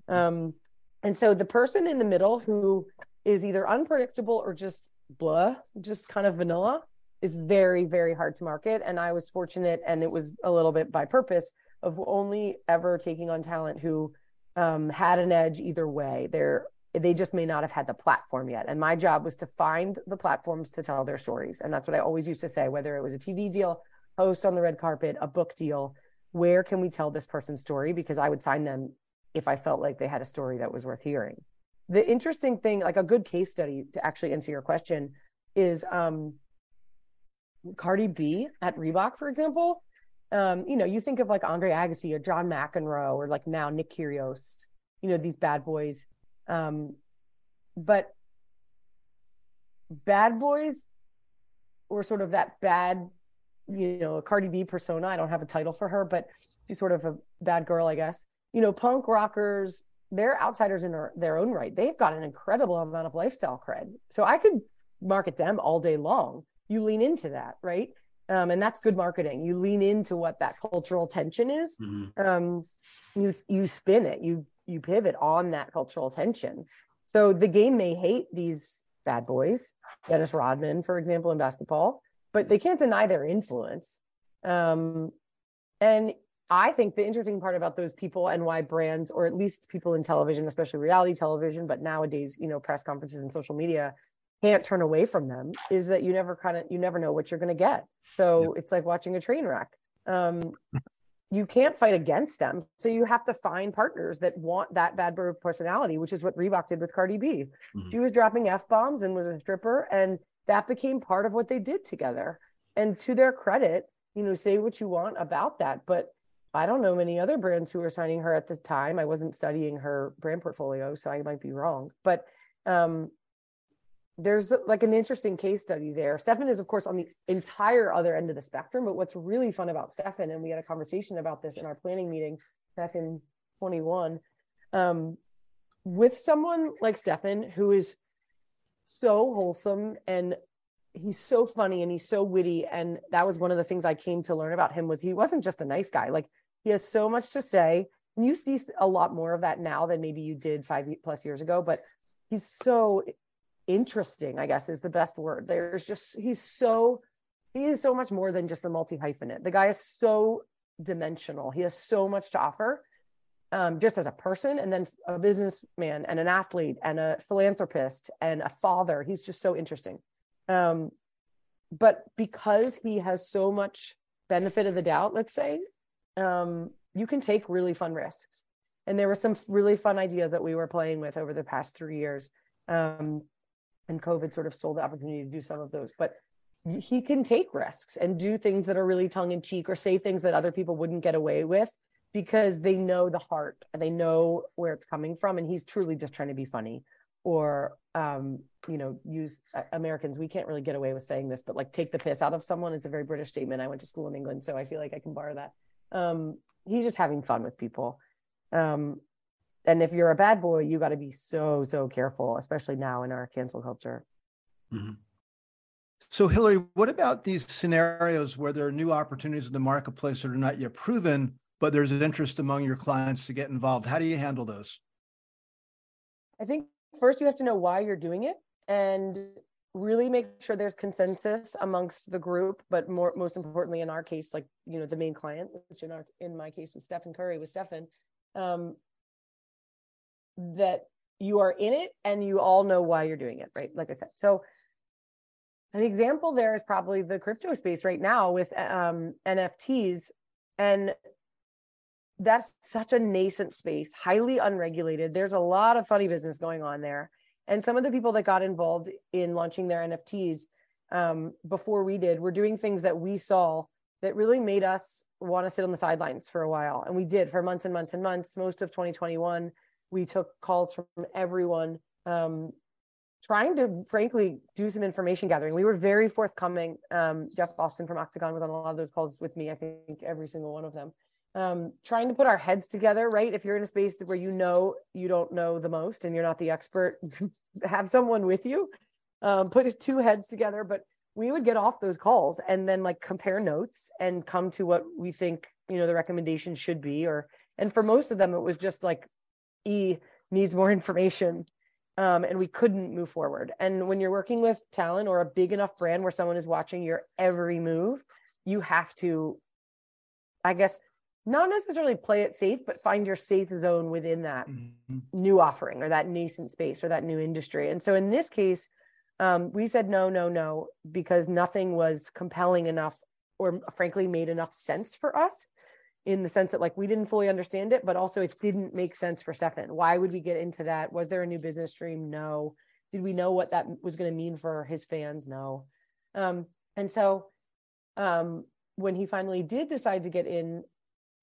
Um, and so the person in the middle who is either unpredictable or just blah, just kind of vanilla is very, very hard to market. And I was fortunate, and it was a little bit by purpose of only ever taking on talent who um, had an edge either way. They're they just may not have had the platform yet. And my job was to find the platforms to tell their stories. And that's what I always used to say, whether it was a TV deal, host on the red carpet, a book deal, where can we tell this person's story? Because I would sign them if I felt like they had a story that was worth hearing. The interesting thing, like a good case study to actually answer your question, is um, Cardi B at Reebok, for example. Um, you know, you think of like Andre Agassi or John McEnroe or like now Nick Kyrgios, you know, these bad boys. Um, but bad boys were sort of that bad, you know, a Cardi B persona. I don't have a title for her, but she's sort of a bad girl, I guess you know, punk rockers, they're outsiders in their, their own right. They've got an incredible amount of lifestyle cred. So I could market them all day long. You lean into that, right? Um, and that's good marketing. You lean into what that cultural tension is. Mm-hmm. Um, you you spin it. You you pivot on that cultural tension. So the game may hate these bad boys, Dennis Rodman, for example, in basketball, but they can't deny their influence. Um, and I think the interesting part about those people and why brands, or at least people in television, especially reality television, but nowadays, you know, press conferences and social media can't turn away from them is that you never kind of, you never know what you're going to get. So yeah. it's like watching a train wreck. Um, you can't fight against them. So you have to find partners that want that bad bird personality, which is what Reebok did with Cardi B. Mm-hmm. She was dropping F bombs and was a stripper, and that became part of what they did together. And to their credit, you know, say what you want about that, but I don't know many other brands who were signing her at the time. I wasn't studying her brand portfolio, so I might be wrong. But um, there's like an interesting case study there. Stephen is, of course, on the entire other end of the spectrum. But what's really fun about Stephen, and we had a conversation about this in our planning meeting back in 21, um, with someone like Stephen, who is so wholesome and he's so funny and he's so witty and that was one of the things i came to learn about him was he wasn't just a nice guy like he has so much to say. And you see a lot more of that now than maybe you did five plus years ago, but he's so interesting, I guess is the best word. There's just, he's so, he is so much more than just a multi hyphenate. The guy is so dimensional. He has so much to offer. Um, just as a person and then a businessman and an athlete and a philanthropist and a father he's just so interesting um, but because he has so much benefit of the doubt let's say um, you can take really fun risks. And there were some really fun ideas that we were playing with over the past three years. Um, and COVID sort of stole the opportunity to do some of those. But he can take risks and do things that are really tongue in cheek or say things that other people wouldn't get away with because they know the heart and they know where it's coming from. And he's truly just trying to be funny or, um, you know, use uh, Americans. We can't really get away with saying this, but like take the piss out of someone is a very British statement. I went to school in England, so I feel like I can borrow that um, he's just having fun with people. Um, and if you're a bad boy, you got to be so so careful, especially now in our cancel culture. Mm-hmm. So, Hilary, what about these scenarios where there are new opportunities in the marketplace that are not yet proven, but there's an interest among your clients to get involved? How do you handle those? I think first you have to know why you're doing it and really make sure there's consensus amongst the group but more most importantly in our case like you know the main client which in our in my case with stephen curry with stephen um that you are in it and you all know why you're doing it right? Like i said. So an example there is probably the crypto space right now with um nfts and that's such a nascent space highly unregulated. There's a lot of funny business going on there and some of the people that got involved in launching their nfts um, before we did were doing things that we saw that really made us want to sit on the sidelines for a while. And we did for months and months and months. Most of 2021 we took calls from everyone um, trying to frankly do some information gathering. We were very forthcoming. Um, jeff austin from octagon was on a lot of those calls with me i think every single one of them. Um, trying to put our heads together, right? If you're in a space where you know you don't know the most and you're not the expert, have someone with you. Um, put two heads together, but we would get off those calls and then like compare notes and come to what we think you know the recommendation should be or and for most of them it was just like e needs more information um, and we couldn't move forward and when you're working with talent or a big enough brand where someone is watching your every move you have to i guess not necessarily play it safe but find your safe zone within that mm-hmm. new offering or that nascent space or that new industry and so in this case um, we said no, no, no, because nothing was compelling enough or frankly made enough sense for us in the sense that like we didn't fully understand it, but also it didn't make sense for Stephen. Why would we get into that? Was there a new business stream? No. Did we know what that was going to mean for his fans? No. Um, and so um, when he finally did decide to get in,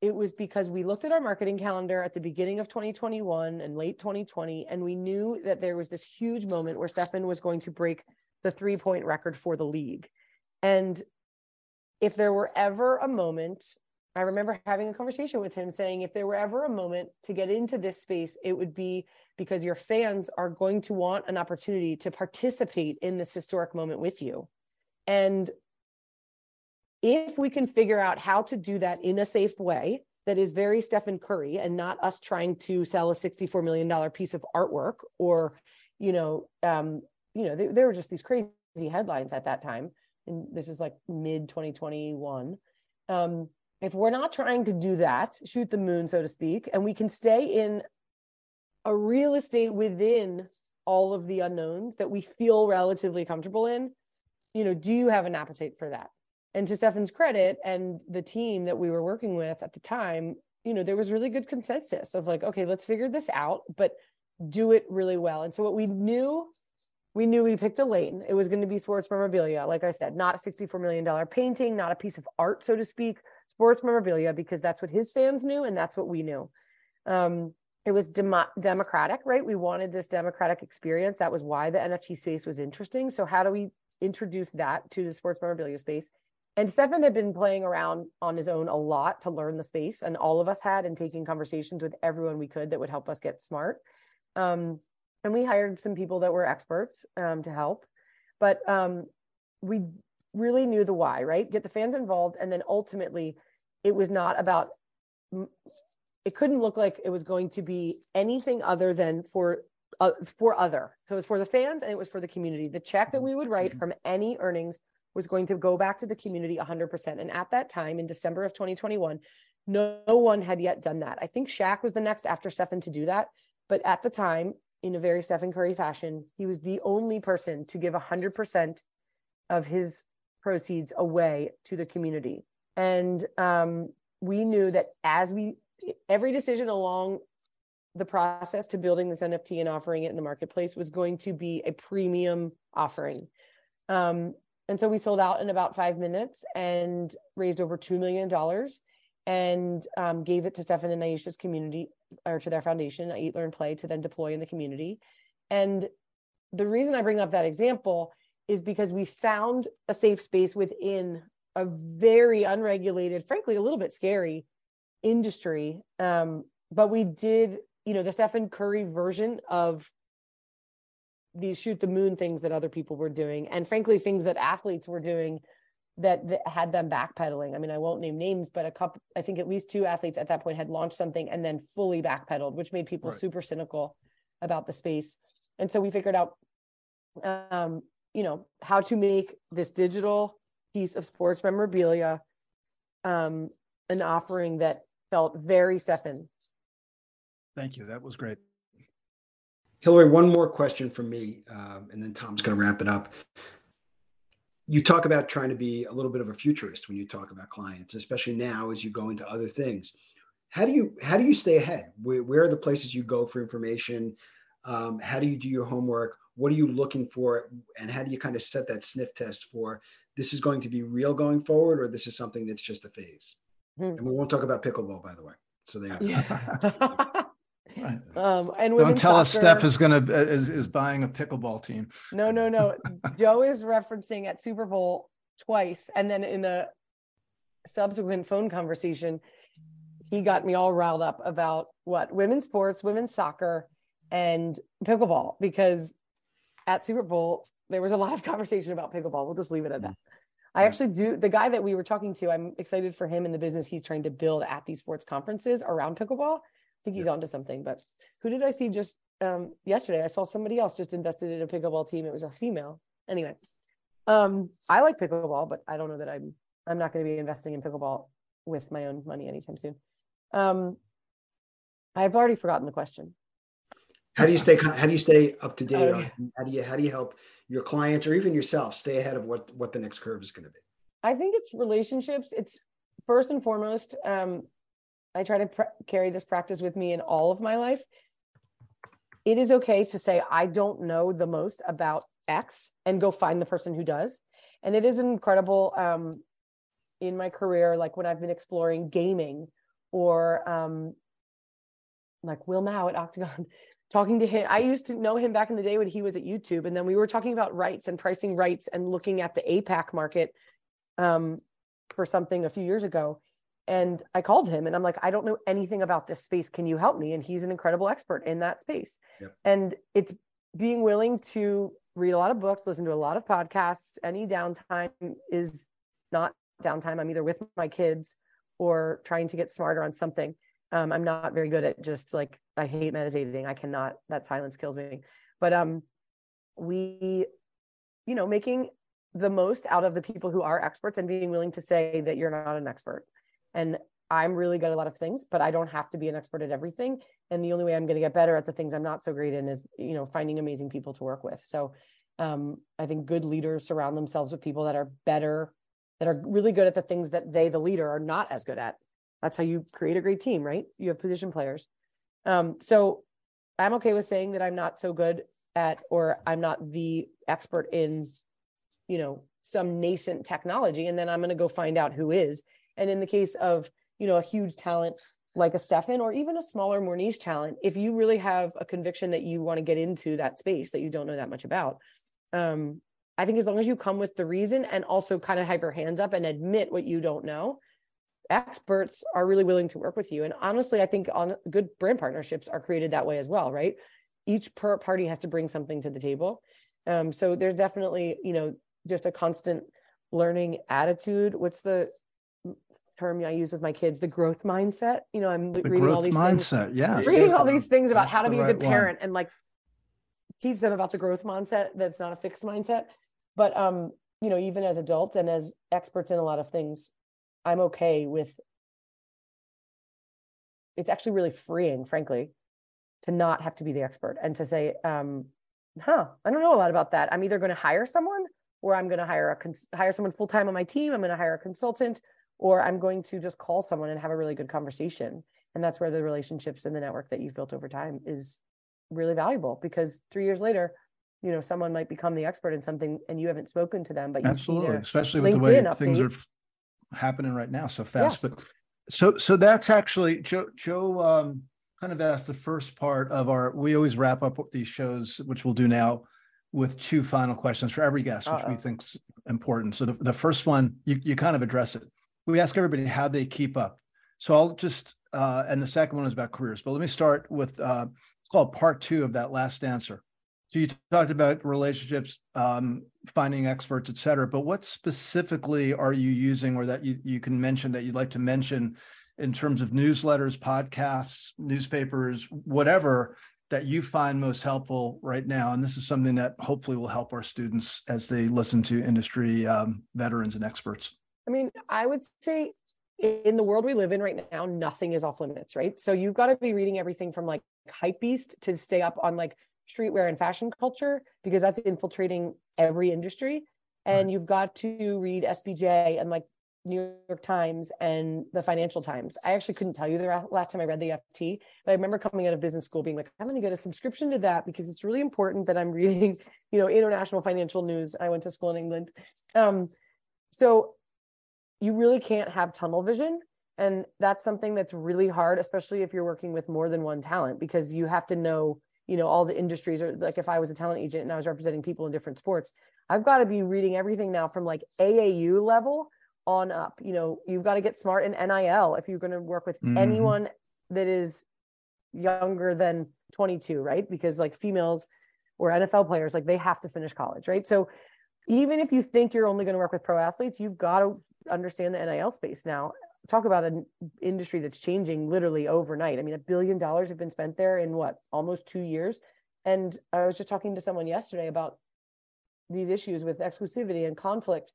it was because we looked at our marketing calendar at the beginning of 2021 and late 2020, and we knew that there was this huge moment where Stephen was going to break the three point record for the league. And if there were ever a moment, I remember having a conversation with him saying, if there were ever a moment to get into this space, it would be because your fans are going to want an opportunity to participate in this historic moment with you. And if we can figure out how to do that in a safe way that is very Stephen Curry and not us trying to sell a $64 million piece of artwork or, you know, um, you know, there, there were just these crazy headlines at that time. And this is like mid 2021. Um, if we're not trying to do that, shoot the moon, so to speak, and we can stay in a real estate within all of the unknowns that we feel relatively comfortable in, you know, do you have an appetite for that? And to Stephen's credit and the team that we were working with at the time, you know, there was really good consensus of like, okay, let's figure this out, but do it really well. And so what we knew, we knew we picked a lane. It was going to be sports memorabilia, like I said, not a $64 million painting, not a piece of art, so to speak, sports memorabilia, because that's what his fans knew and that's what we knew. Um, it was dem- democratic, right? We wanted this democratic experience. That was why the NFT space was interesting. So how do we introduce that to the sports memorabilia space and Stephen had been playing around on his own a lot to learn the space, and all of us had, and taking conversations with everyone we could that would help us get smart. Um, and we hired some people that were experts um, to help, but um, we really knew the why, right? Get the fans involved, and then ultimately, it was not about. It couldn't look like it was going to be anything other than for uh, for other. So it was for the fans and it was for the community. The check that we would write mm-hmm. from any earnings was going to go back to the community 100%. And at that time, in December of 2021, no, one had yet done that. I think Shaq was the next after Stephen to do that. But at the time, in a very Stephen Curry fashion, he was the only person to give 100% of his proceeds away to the community. And um, we knew that as we, every decision along the process to building this NFT and offering it in the marketplace was going to be a premium offering. Um, and so we sold out in about five minutes and raised over $2 million and um, gave it to Stephen and Ayesha's community or to their foundation, Eat, Learn, Play, to then deploy in the community. And the reason I bring up that example is because we found a safe space within a very unregulated, frankly, a little bit scary industry. Um, but we did, you know, the Stephen Curry version of these shoot the moon things that other people were doing and frankly things that athletes were doing that, that, had them backpedaling i mean i won't name names but a couple i think at least two athletes at that point had launched something and then fully backpedaled which made people right. super cynical about the space and so we figured out um, you know how to make this digital piece of sports memorabilia um, an offering that felt very Stephen. Thank you. That was great. Hilary, one more question from me, um, and then Tom's going to wrap it up. You talk about trying to be a little bit of a futurist when you talk about clients, especially now as you go into other things. How do you how do you stay ahead? Where, where are the places you go for information? Um, how do you do your homework? What are you looking for, and how do you kind of set that sniff test for this is going to be real going forward, or this is something that's just a phase? Mm-hmm. And we won't talk about pickleball, by the way. So there. Yeah. Right. Um, and don't tell soccer, us Steph is gonna is, is buying a pickleball team. No, no, no. Joe is referencing at Super Bowl twice, and then in a subsequent phone conversation, he got me all riled up about what women's sports, women's soccer, and pickleball because at Super Bowl there was a lot of conversation about pickleball. We'll just leave it at that. I actually do. The guy that we were talking to, I'm excited for him and the business he's trying to build at these sports conferences around pickleball. Think he's yeah. onto something. But who did I see just um, yesterday? I saw somebody else just invested in a pickleball team. It was a female. Anyway, um, I like pickleball, but I don't know that I'm. I'm not going to be investing in pickleball with my own money anytime soon. Um, I've already forgotten the question. How do you stay? How do you stay up to date? On, how do you how do you help your clients or even yourself stay ahead of what what the next curve is going to be? I think it's relationships. It's first and foremost. Um, I try to carry this practice with me in all of my life. It is okay to say I don't know the most about X and go find the person who does. And it is incredible um, in my career, like when I've been exploring gaming or um, like Will Mao at Octagon, talking to him. I used to know him back in the day when he was at YouTube. And then we were talking about rights and pricing rights and looking at the APAC market um, for something a few years ago. And I called him and I'm like, I don't know anything about this space. Can you help me? And he's an incredible expert in that space. Yep. And it's being willing to read a lot of books, listen to a lot of podcasts. Any downtime is not downtime. I'm either with my kids or trying to get smarter on something. Um, I'm not very good at just like I hate meditating. I cannot. That silence kills me. But um, we, you know, making the most out of the people who are experts and being willing to say that you're not an expert. And I'm really good at a lot of things, but I don't have to be an expert at everything. And the only way I'm going to get better at the things I'm not so great in is, you know, finding amazing people to work with. So um, I think good leaders surround themselves with people that are better, that are really good at the things that they, the leader, are not as good at. That's how you create a great team, right? You have position players. Um, so I'm okay with saying that I'm not so good at, or I'm not the expert in, you know, some nascent technology. And then I'm going to go find out who is. And in the case of, you know, a huge talent like a Stephen or even a smaller, more niche talent, if you really have a conviction that you want to get into that space that you don't know that much about, um, I think as long as you come with the reason and also kind of have your hands up and admit what you don't know, experts are really willing to work with you. And honestly, I think on good brand partnerships are created that way as well, right? Each party has to bring something to the table. Um, so there's definitely, you know, just a constant learning attitude. What's the term I use with my kids? The growth mindset. You know, I'm the reading all these mindset. Yeah, reading all these things about That's how to be a good parent one. and like teach them about the growth mindset. That's not a fixed mindset, but um, you know, even as adults and as experts in a lot of things, I'm okay with it's actually really freeing, frankly, to not have to be the expert and to say, um, huh, I don't know a lot about that. I'm either going to hire someone or I'm going to hire a cons- hire someone full time on my team. I'm going to hire a consultant or I'm going to just call someone and have a really good conversation. And that's where the relationships and the network that you've built over time is really valuable because three years later, you know, someone might become the expert in something and you haven't spoken to them, but you absolutely, especially with LinkedIn the way update. things are happening right now so fast. Yeah. But so so that's actually Joe Joe um, kind of asked the first part of our. We always wrap up these shows, which we'll do now, with two final questions for every guest, which Uh-oh. we think is important. So the, the first one, you you kind of address it. We ask everybody how they keep up. So I'll just uh, and the second one is about careers. But let me start with uh, it's called part two of that last answer. So you talked about relationships, um, finding experts, et cetera, but what specifically are you using or that you, you can mention that you'd like to mention in terms of newsletters, podcasts, newspapers, whatever that you find most helpful right now? And this is something that hopefully will help our students as they listen to industry um, veterans and experts. I mean, I would say in the world we live in right now, nothing is off limits, right? So you've got to be reading everything from like Hypebeast to stay up on like streetwear and fashion culture because that's infiltrating every industry. And right. you've got to read SBJ and like New York Times and the Financial Times. I actually couldn't tell you the last time I read the FT, but I remember coming out of business school being like, I'm going to get a subscription to that because it's really important that I'm reading, you know, international financial news. I went to school in England. Um, so you really can't have tunnel vision. And that's something that's really hard, especially if you're working with more than one talent, because you have to know you know all the industries or like if i was a talent agent and i was representing people in different sports i've got to be reading everything now from like aau level on up you know you've got to get smart in nil if you're going to work with mm-hmm. anyone that is younger than 22 right because like females or NFL players, like they have to finish college, right? So even if you think you're only going to work with pro athletes, you've got to understand the NIL space now. Talk about an industry that's changing literally overnight. I mean, a billion dollars have been spent there in what almost two years. And I was just talking to someone yesterday about these issues with exclusivity and conflict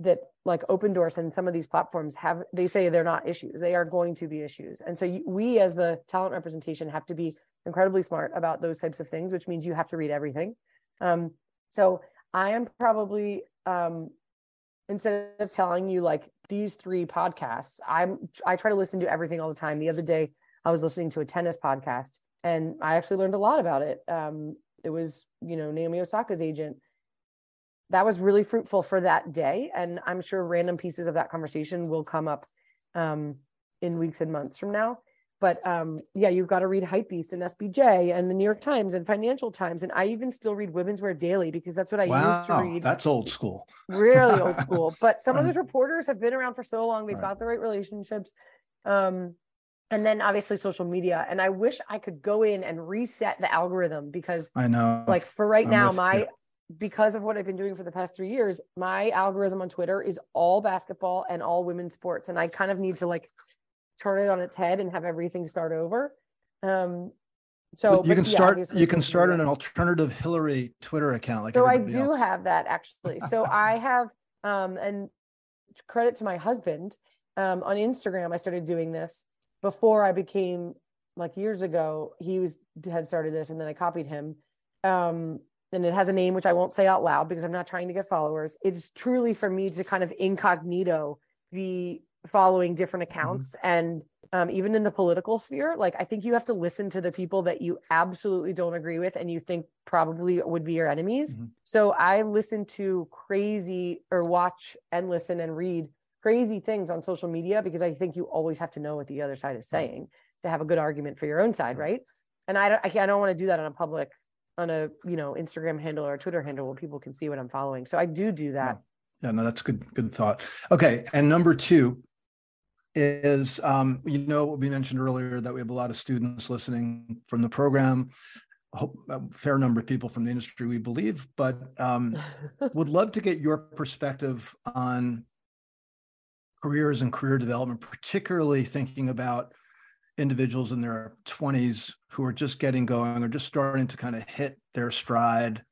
that like Opendorse and some of these platforms have they say they're not issues they are going to be issues and so we as the talent representation have to be incredibly smart about those types of things which means you have to read everything um, so i am probably um, instead of telling you like these three podcasts i'm i try to listen to everything all the time the other day i was listening to a tennis podcast and i actually learned a lot about it um, it was you know naomi osaka's agent that was really fruitful for that day. And I'm sure random pieces of that conversation will come up um, in weeks and months from now. But um, yeah, you've got to read Hypebeast and SBJ and the New York Times and Financial Times. And I even still read Women's Wear Daily because that's what I wow, used to read. That's old school. Really old school. But some of those reporters have been around for so long. They've right. got the right relationships. Um, and then obviously social media. And I wish I could go in and reset the algorithm because I know like for right I'm now, my you because of what I've been doing for the past three years, my algorithm on Twitter is all basketball and all women's sports. And I kind of need to like turn it on its head and have everything start over. Um, so you can yeah, start you can start an alternative Hilary Twitter account like so I do else. have that actually. So I have um and credit to my husband um on Instagram I started doing this before I became like years ago he was had started this and then I copied him um and it has a name which I won't say out loud because I'm not trying to get followers. It's truly for me to kind of incognito be following different accounts mm-hmm. and um, even in the political sphere like i think you have to listen to the people that you absolutely don't agree with and you think probably would be your enemies mm-hmm. so i listen to crazy or watch and listen and read crazy things on social media because i think you always have to know what the other side is saying to have a good argument for your own side right and i don't i, I don't want to do that on a public on a you know Instagram handle or a Twitter handle where people can see what I'm following. So I do do that. Yeah, yeah no, that's good. Good thought. Okay, and number two is um, you know we mentioned earlier that we have a lot of students listening from the program. Hope, a fair number of people from the industry, we believe, but um, would love to get your perspective on careers and career development, particularly thinking about individuals in their 20s who are just getting going or just starting to kind of hit their stride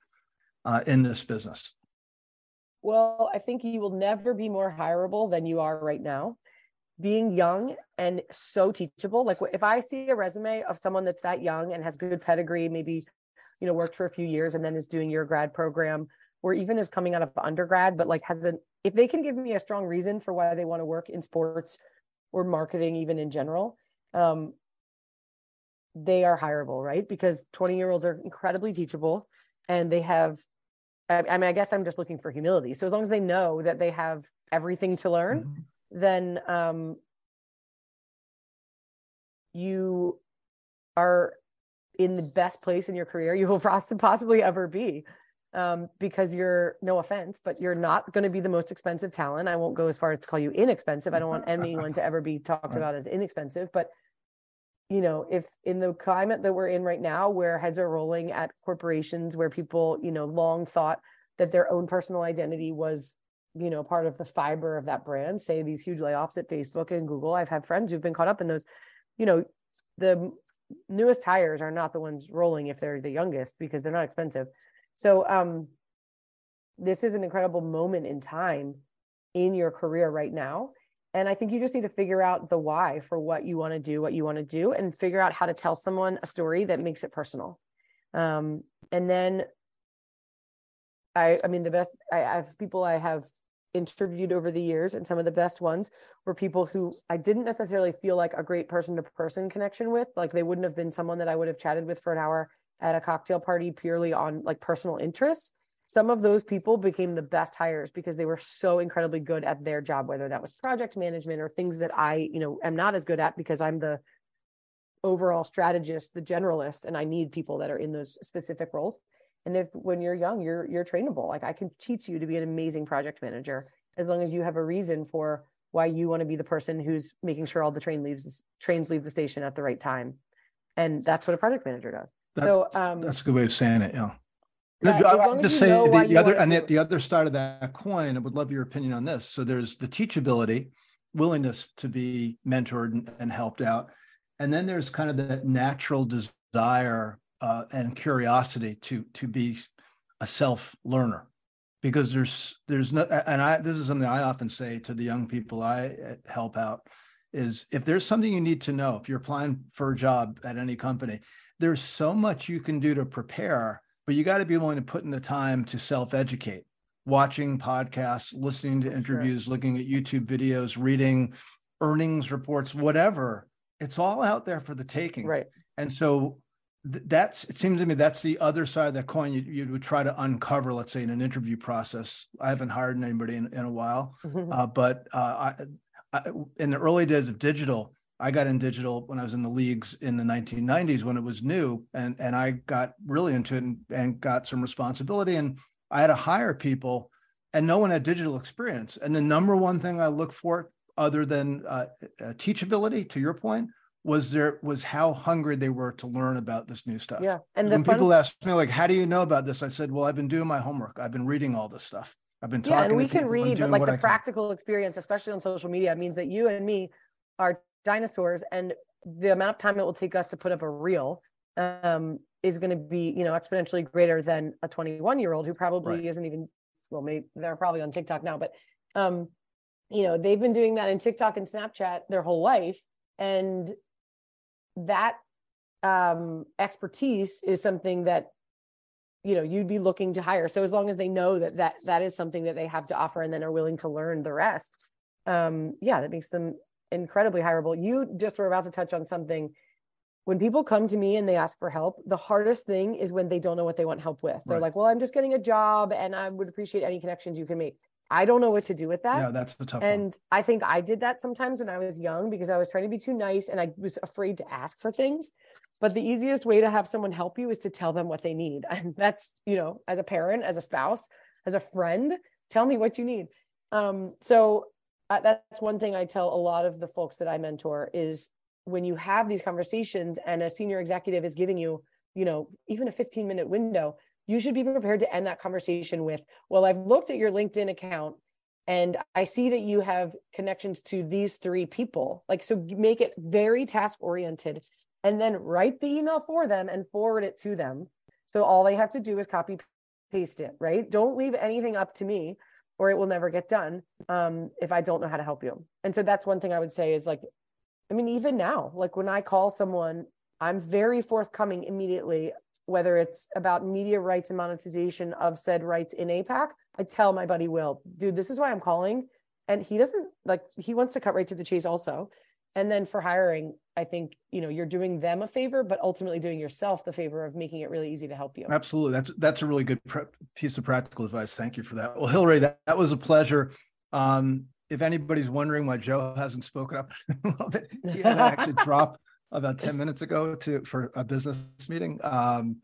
uh, in this business? Well, I think you will never be more hireable than you are right now. Being young and so teachable. Like if I see a resume of someone that's that young and has good pedigree, maybe, you know, worked for a few years and then is doing your grad program or even is coming out of undergrad, but like has an, if they can give me a strong reason for why they want to work in sports or marketing, even in general, um, they are hireable, right? Because 20 year olds are incredibly teachable and they have, I, I, mean, I guess I'm just looking for humility. So as long as they know that they have everything to learn, mm-hmm. Then um, you are in the best place in your career you will possibly ever be um, because you're no offense, but you're not going to be the most expensive talent. I won't go as far as to call you inexpensive. I don't want anyone to ever be talked about as inexpensive, but you know, if in the climate that we're in right now, where heads are rolling at corporations, where people, you know, long thought that their own personal identity was, you know, part of the fiber of that brand, say these huge layoffs at Facebook and Google. I've had friends who've been caught up in those, you know, the newest hires are not the ones rolling if they're the youngest because they're not expensive. So um, this is an incredible moment in time in your career right now. And I think you just need to figure out the why for what you want to do, what you want to do, and figure out how to tell someone a story that makes it personal. Um, and then I, I mean, the best, I, I have people I have interviewed over the years, and some of the best ones were people who I didn't necessarily feel like a great person to person connection with. Like they wouldn't have been someone that I would have chatted with for an hour at a cocktail party purely on like personal interests some of those people became the best hires because they were so incredibly good at their job whether that was project management or things that i you know am not as good at because i'm the overall strategist the generalist and i need people that are in those specific roles and if when you're young you're you're trainable like i can teach you to be an amazing project manager as long as you have a reason for why you want to be the person who's making sure all the train leaves trains leave the station at the right time and that's what a project manager does that's, so um, that's a good way of saying it. Yeah. that I as long would as just you say the, the other and the, the other side of that coin, I would love your opinion on this. So there's the teachability, willingness to be mentored and, and helped out. And then there's kind of that natural desire uh, and curiosity to to be a self learner because there's there's no and I this is something I often say to the young people I uh, help out is if there's something you need to know if you're applying for a job at any company there's so much you can do to prepare but you got to be willing to put in the time to self educate watching podcasts listening to Sure. interviews looking at YouTube videos reading earnings reports whatever it's all out there for the taking. Right. And so that's it seems to me that's the other side of that coin you, you would try to uncover let's say in an interview process. I haven't hired anybody in, in a while uh, but uh, I, I, in the early days of digital i got in digital when i was in the leagues in the 1990s when it was new and and i got really into it and, and got some responsibility and i had to hire people and no one had digital experience. And the number one thing i look for other than uh, uh, teachability to your point was there was how hungry they were to learn about this new stuff. Yeah and the when fun people ask me like how do you know about this? I said well i've been doing my homework. I've been reading all this stuff. I've been talking yeah and we can read but like the I can. practical experience especially on social media means that you and me are dinosaurs and the amount of time it will take us to put up a reel um, is going to be you know exponentially greater than a 21 year old who probably Right. isn't even well maybe they're probably on tiktok now but um you know they've been doing that in tiktok and snapchat their whole life and that um expertise is something that you know you'd be looking to hire. So as long as they know that that that is something that they have to offer and then are willing to learn the rest um yeah that makes them incredibly hireable. You just were about to touch on something. When people come to me and they ask for help the hardest thing is when they don't know what they want help with. They're Right. like well i'm just getting a job and i would appreciate any connections you can make i don't know what to do with that yeah that's the tough one and I think I did that sometimes when I was young because I was trying to be too nice and I was afraid to ask for things. But the easiest way to have someone help you is to tell them what they need. And that's, you know, as a parent, as a spouse, as a friend, tell me what you need. Um, so uh, that's one thing I tell a lot of the folks that I mentor is when you have these conversations and a senior executive is giving you, you know, even a 15 minute window, you should be prepared to end that conversation with, well, I've looked at your LinkedIn account and I see that you have connections to these three people. Like, so make it very task oriented and then write the email for them and forward it to them. So all they have to do is copy paste it, right? Don't leave anything up to me or it will never get done um, if I don't know how to help you. And so that's one thing I would say is like, I mean, even now, like when I call someone, I'm very forthcoming immediately, whether it's about media rights and monetization of said rights in APAC. I tell my buddy Will, dude, this is why I'm calling. And he doesn't like, he wants to cut right to the chase also. And then for hiring, I think, you know, you're doing them a favor, but ultimately doing yourself the favor of making it really easy to help you. Absolutely. That's that's a really good pre- piece of practical advice. Thank you for that. Well, Hilary, that, that was a pleasure. Um, if anybody's wondering why Joe hasn't spoken up, a little bit, he had to actually drop about 10 minutes ago to for a business meeting. Um,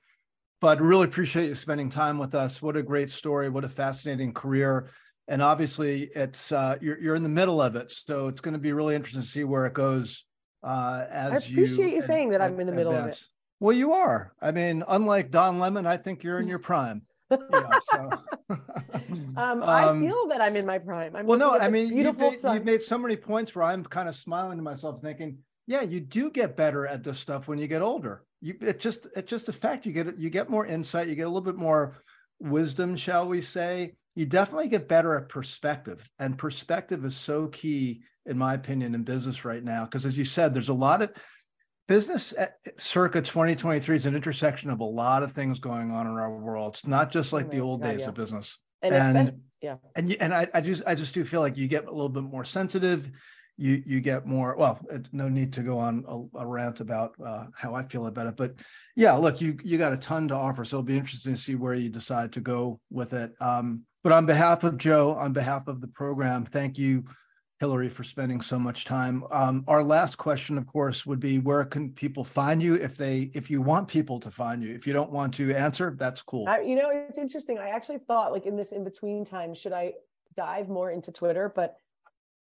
but really appreciate you spending time with us. What a great story. What a fascinating career. And obviously it's uh, you're you're in the middle of it. So it's going to be really interesting to see where it goes uh as I appreciate you ad- saying that I'm in the middle of it. Well, you are. I mean, unlike Don Lemon, I think you're in your prime. You know, so. Um, I Um, feel that I'm in my prime. I'm well, no, I mean, you've made, you've made so many points where I'm kind of smiling to myself, thinking, yeah, you do get better at this stuff when you get older. You, it just, it's just a fact. You get, you get more insight. You get a little bit more wisdom, shall we say? You definitely get better at perspective, and perspective is so key, in my opinion, in business right now. Because as you said, there's a lot of business at, circa 2023 is an intersection of a lot of things going on in our world. It's not just like the my old days yeah. of business and, and- yeah, and you, and I, I just I just do feel like you get a little bit more sensitive. You you get more well. No need to go on a, a rant about uh, how I feel about it, but yeah, look, you you got a ton to offer, so it'll be interesting to see where you decide to go with it. Um, but on behalf of Joe, on behalf of the program, thank you, Hilary, for spending so much time. Um, our last question, of course, would be where can people find you if they if you want people to find you? If you don't want to answer, that's cool. I, you know, it's interesting. I actually thought like in this in between time, should I dive more into Twitter? But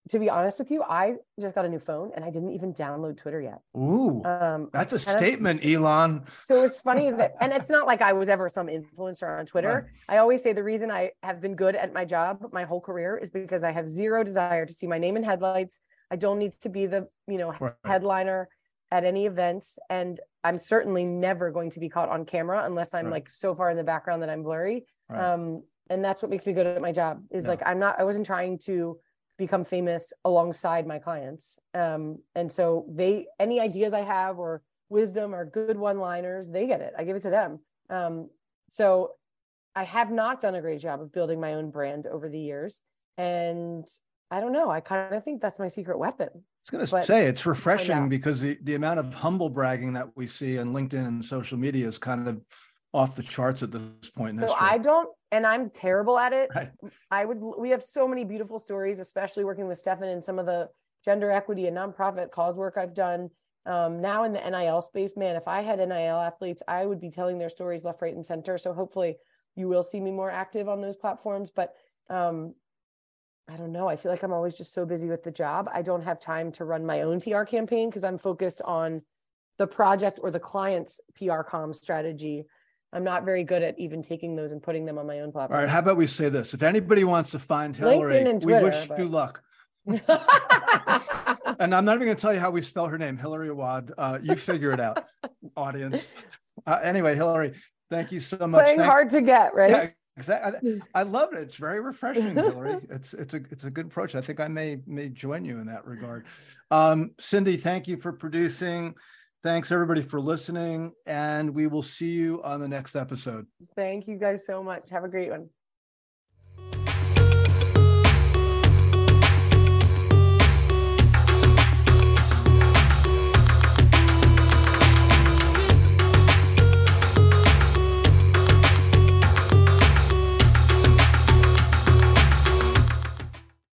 to be honest with you, I just got a new phone and I didn't even download Twitter yet. Ooh, Um, that's a statement, Elon. so it's funny that, and it's not like I was ever some influencer on Twitter. I always say the reason I have been good at my job my whole career is because I have zero desire to see my name in headlights. I don't need to be the, you know, Right. headliner at any events. And I'm certainly never going to be caught on camera unless I'm Right. like so far in the background that I'm blurry. Right. Um, and that's what makes me good at my job is like, I'm not, I wasn't trying to become famous alongside my clients. Um, and so they, any ideas I have or wisdom or good one liners, they get it. I give it to them. Um, so I have not done a great job of building my own brand over the years. And I don't know. I kind of think that's my secret weapon. I was going to say it's refreshing because the, the amount of humble bragging that we see on LinkedIn and social media is kind of off the charts at this point in So history. I don't, and I'm terrible at it. Right. I would, we have so many beautiful stories, especially working with Stephen and some of the gender equity and nonprofit cause work I've done. Um, now in the NIL space, man, if I had NIL athletes, I would be telling their stories left, right, and center. So hopefully you will see me more active on those platforms. But um, I don't know. I feel like I'm always just so busy with the job. I don't have time to run my own PR campaign because I'm focused on the project or the client's PR com strategy. I'm not very good at even taking those and putting them on my own platform. All right. How about we say this? If anybody wants to find Hilary, and we wish but- you luck. And I'm not even going to tell you how we spell her name, Hilary Awad. Uh, you figure it out, audience. Uh, anyway, Hilary, thank you so much. Playing Thanks- hard to get, right? Yeah, exactly. I love it. It's very refreshing, Hilary. It's it's a it's a good approach. I think I may may join you in that regard. Um, Cindy, thank you for producing. Thanks everybody for listening, and we will see you on the next episode. Thank you guys so much. Have a great one.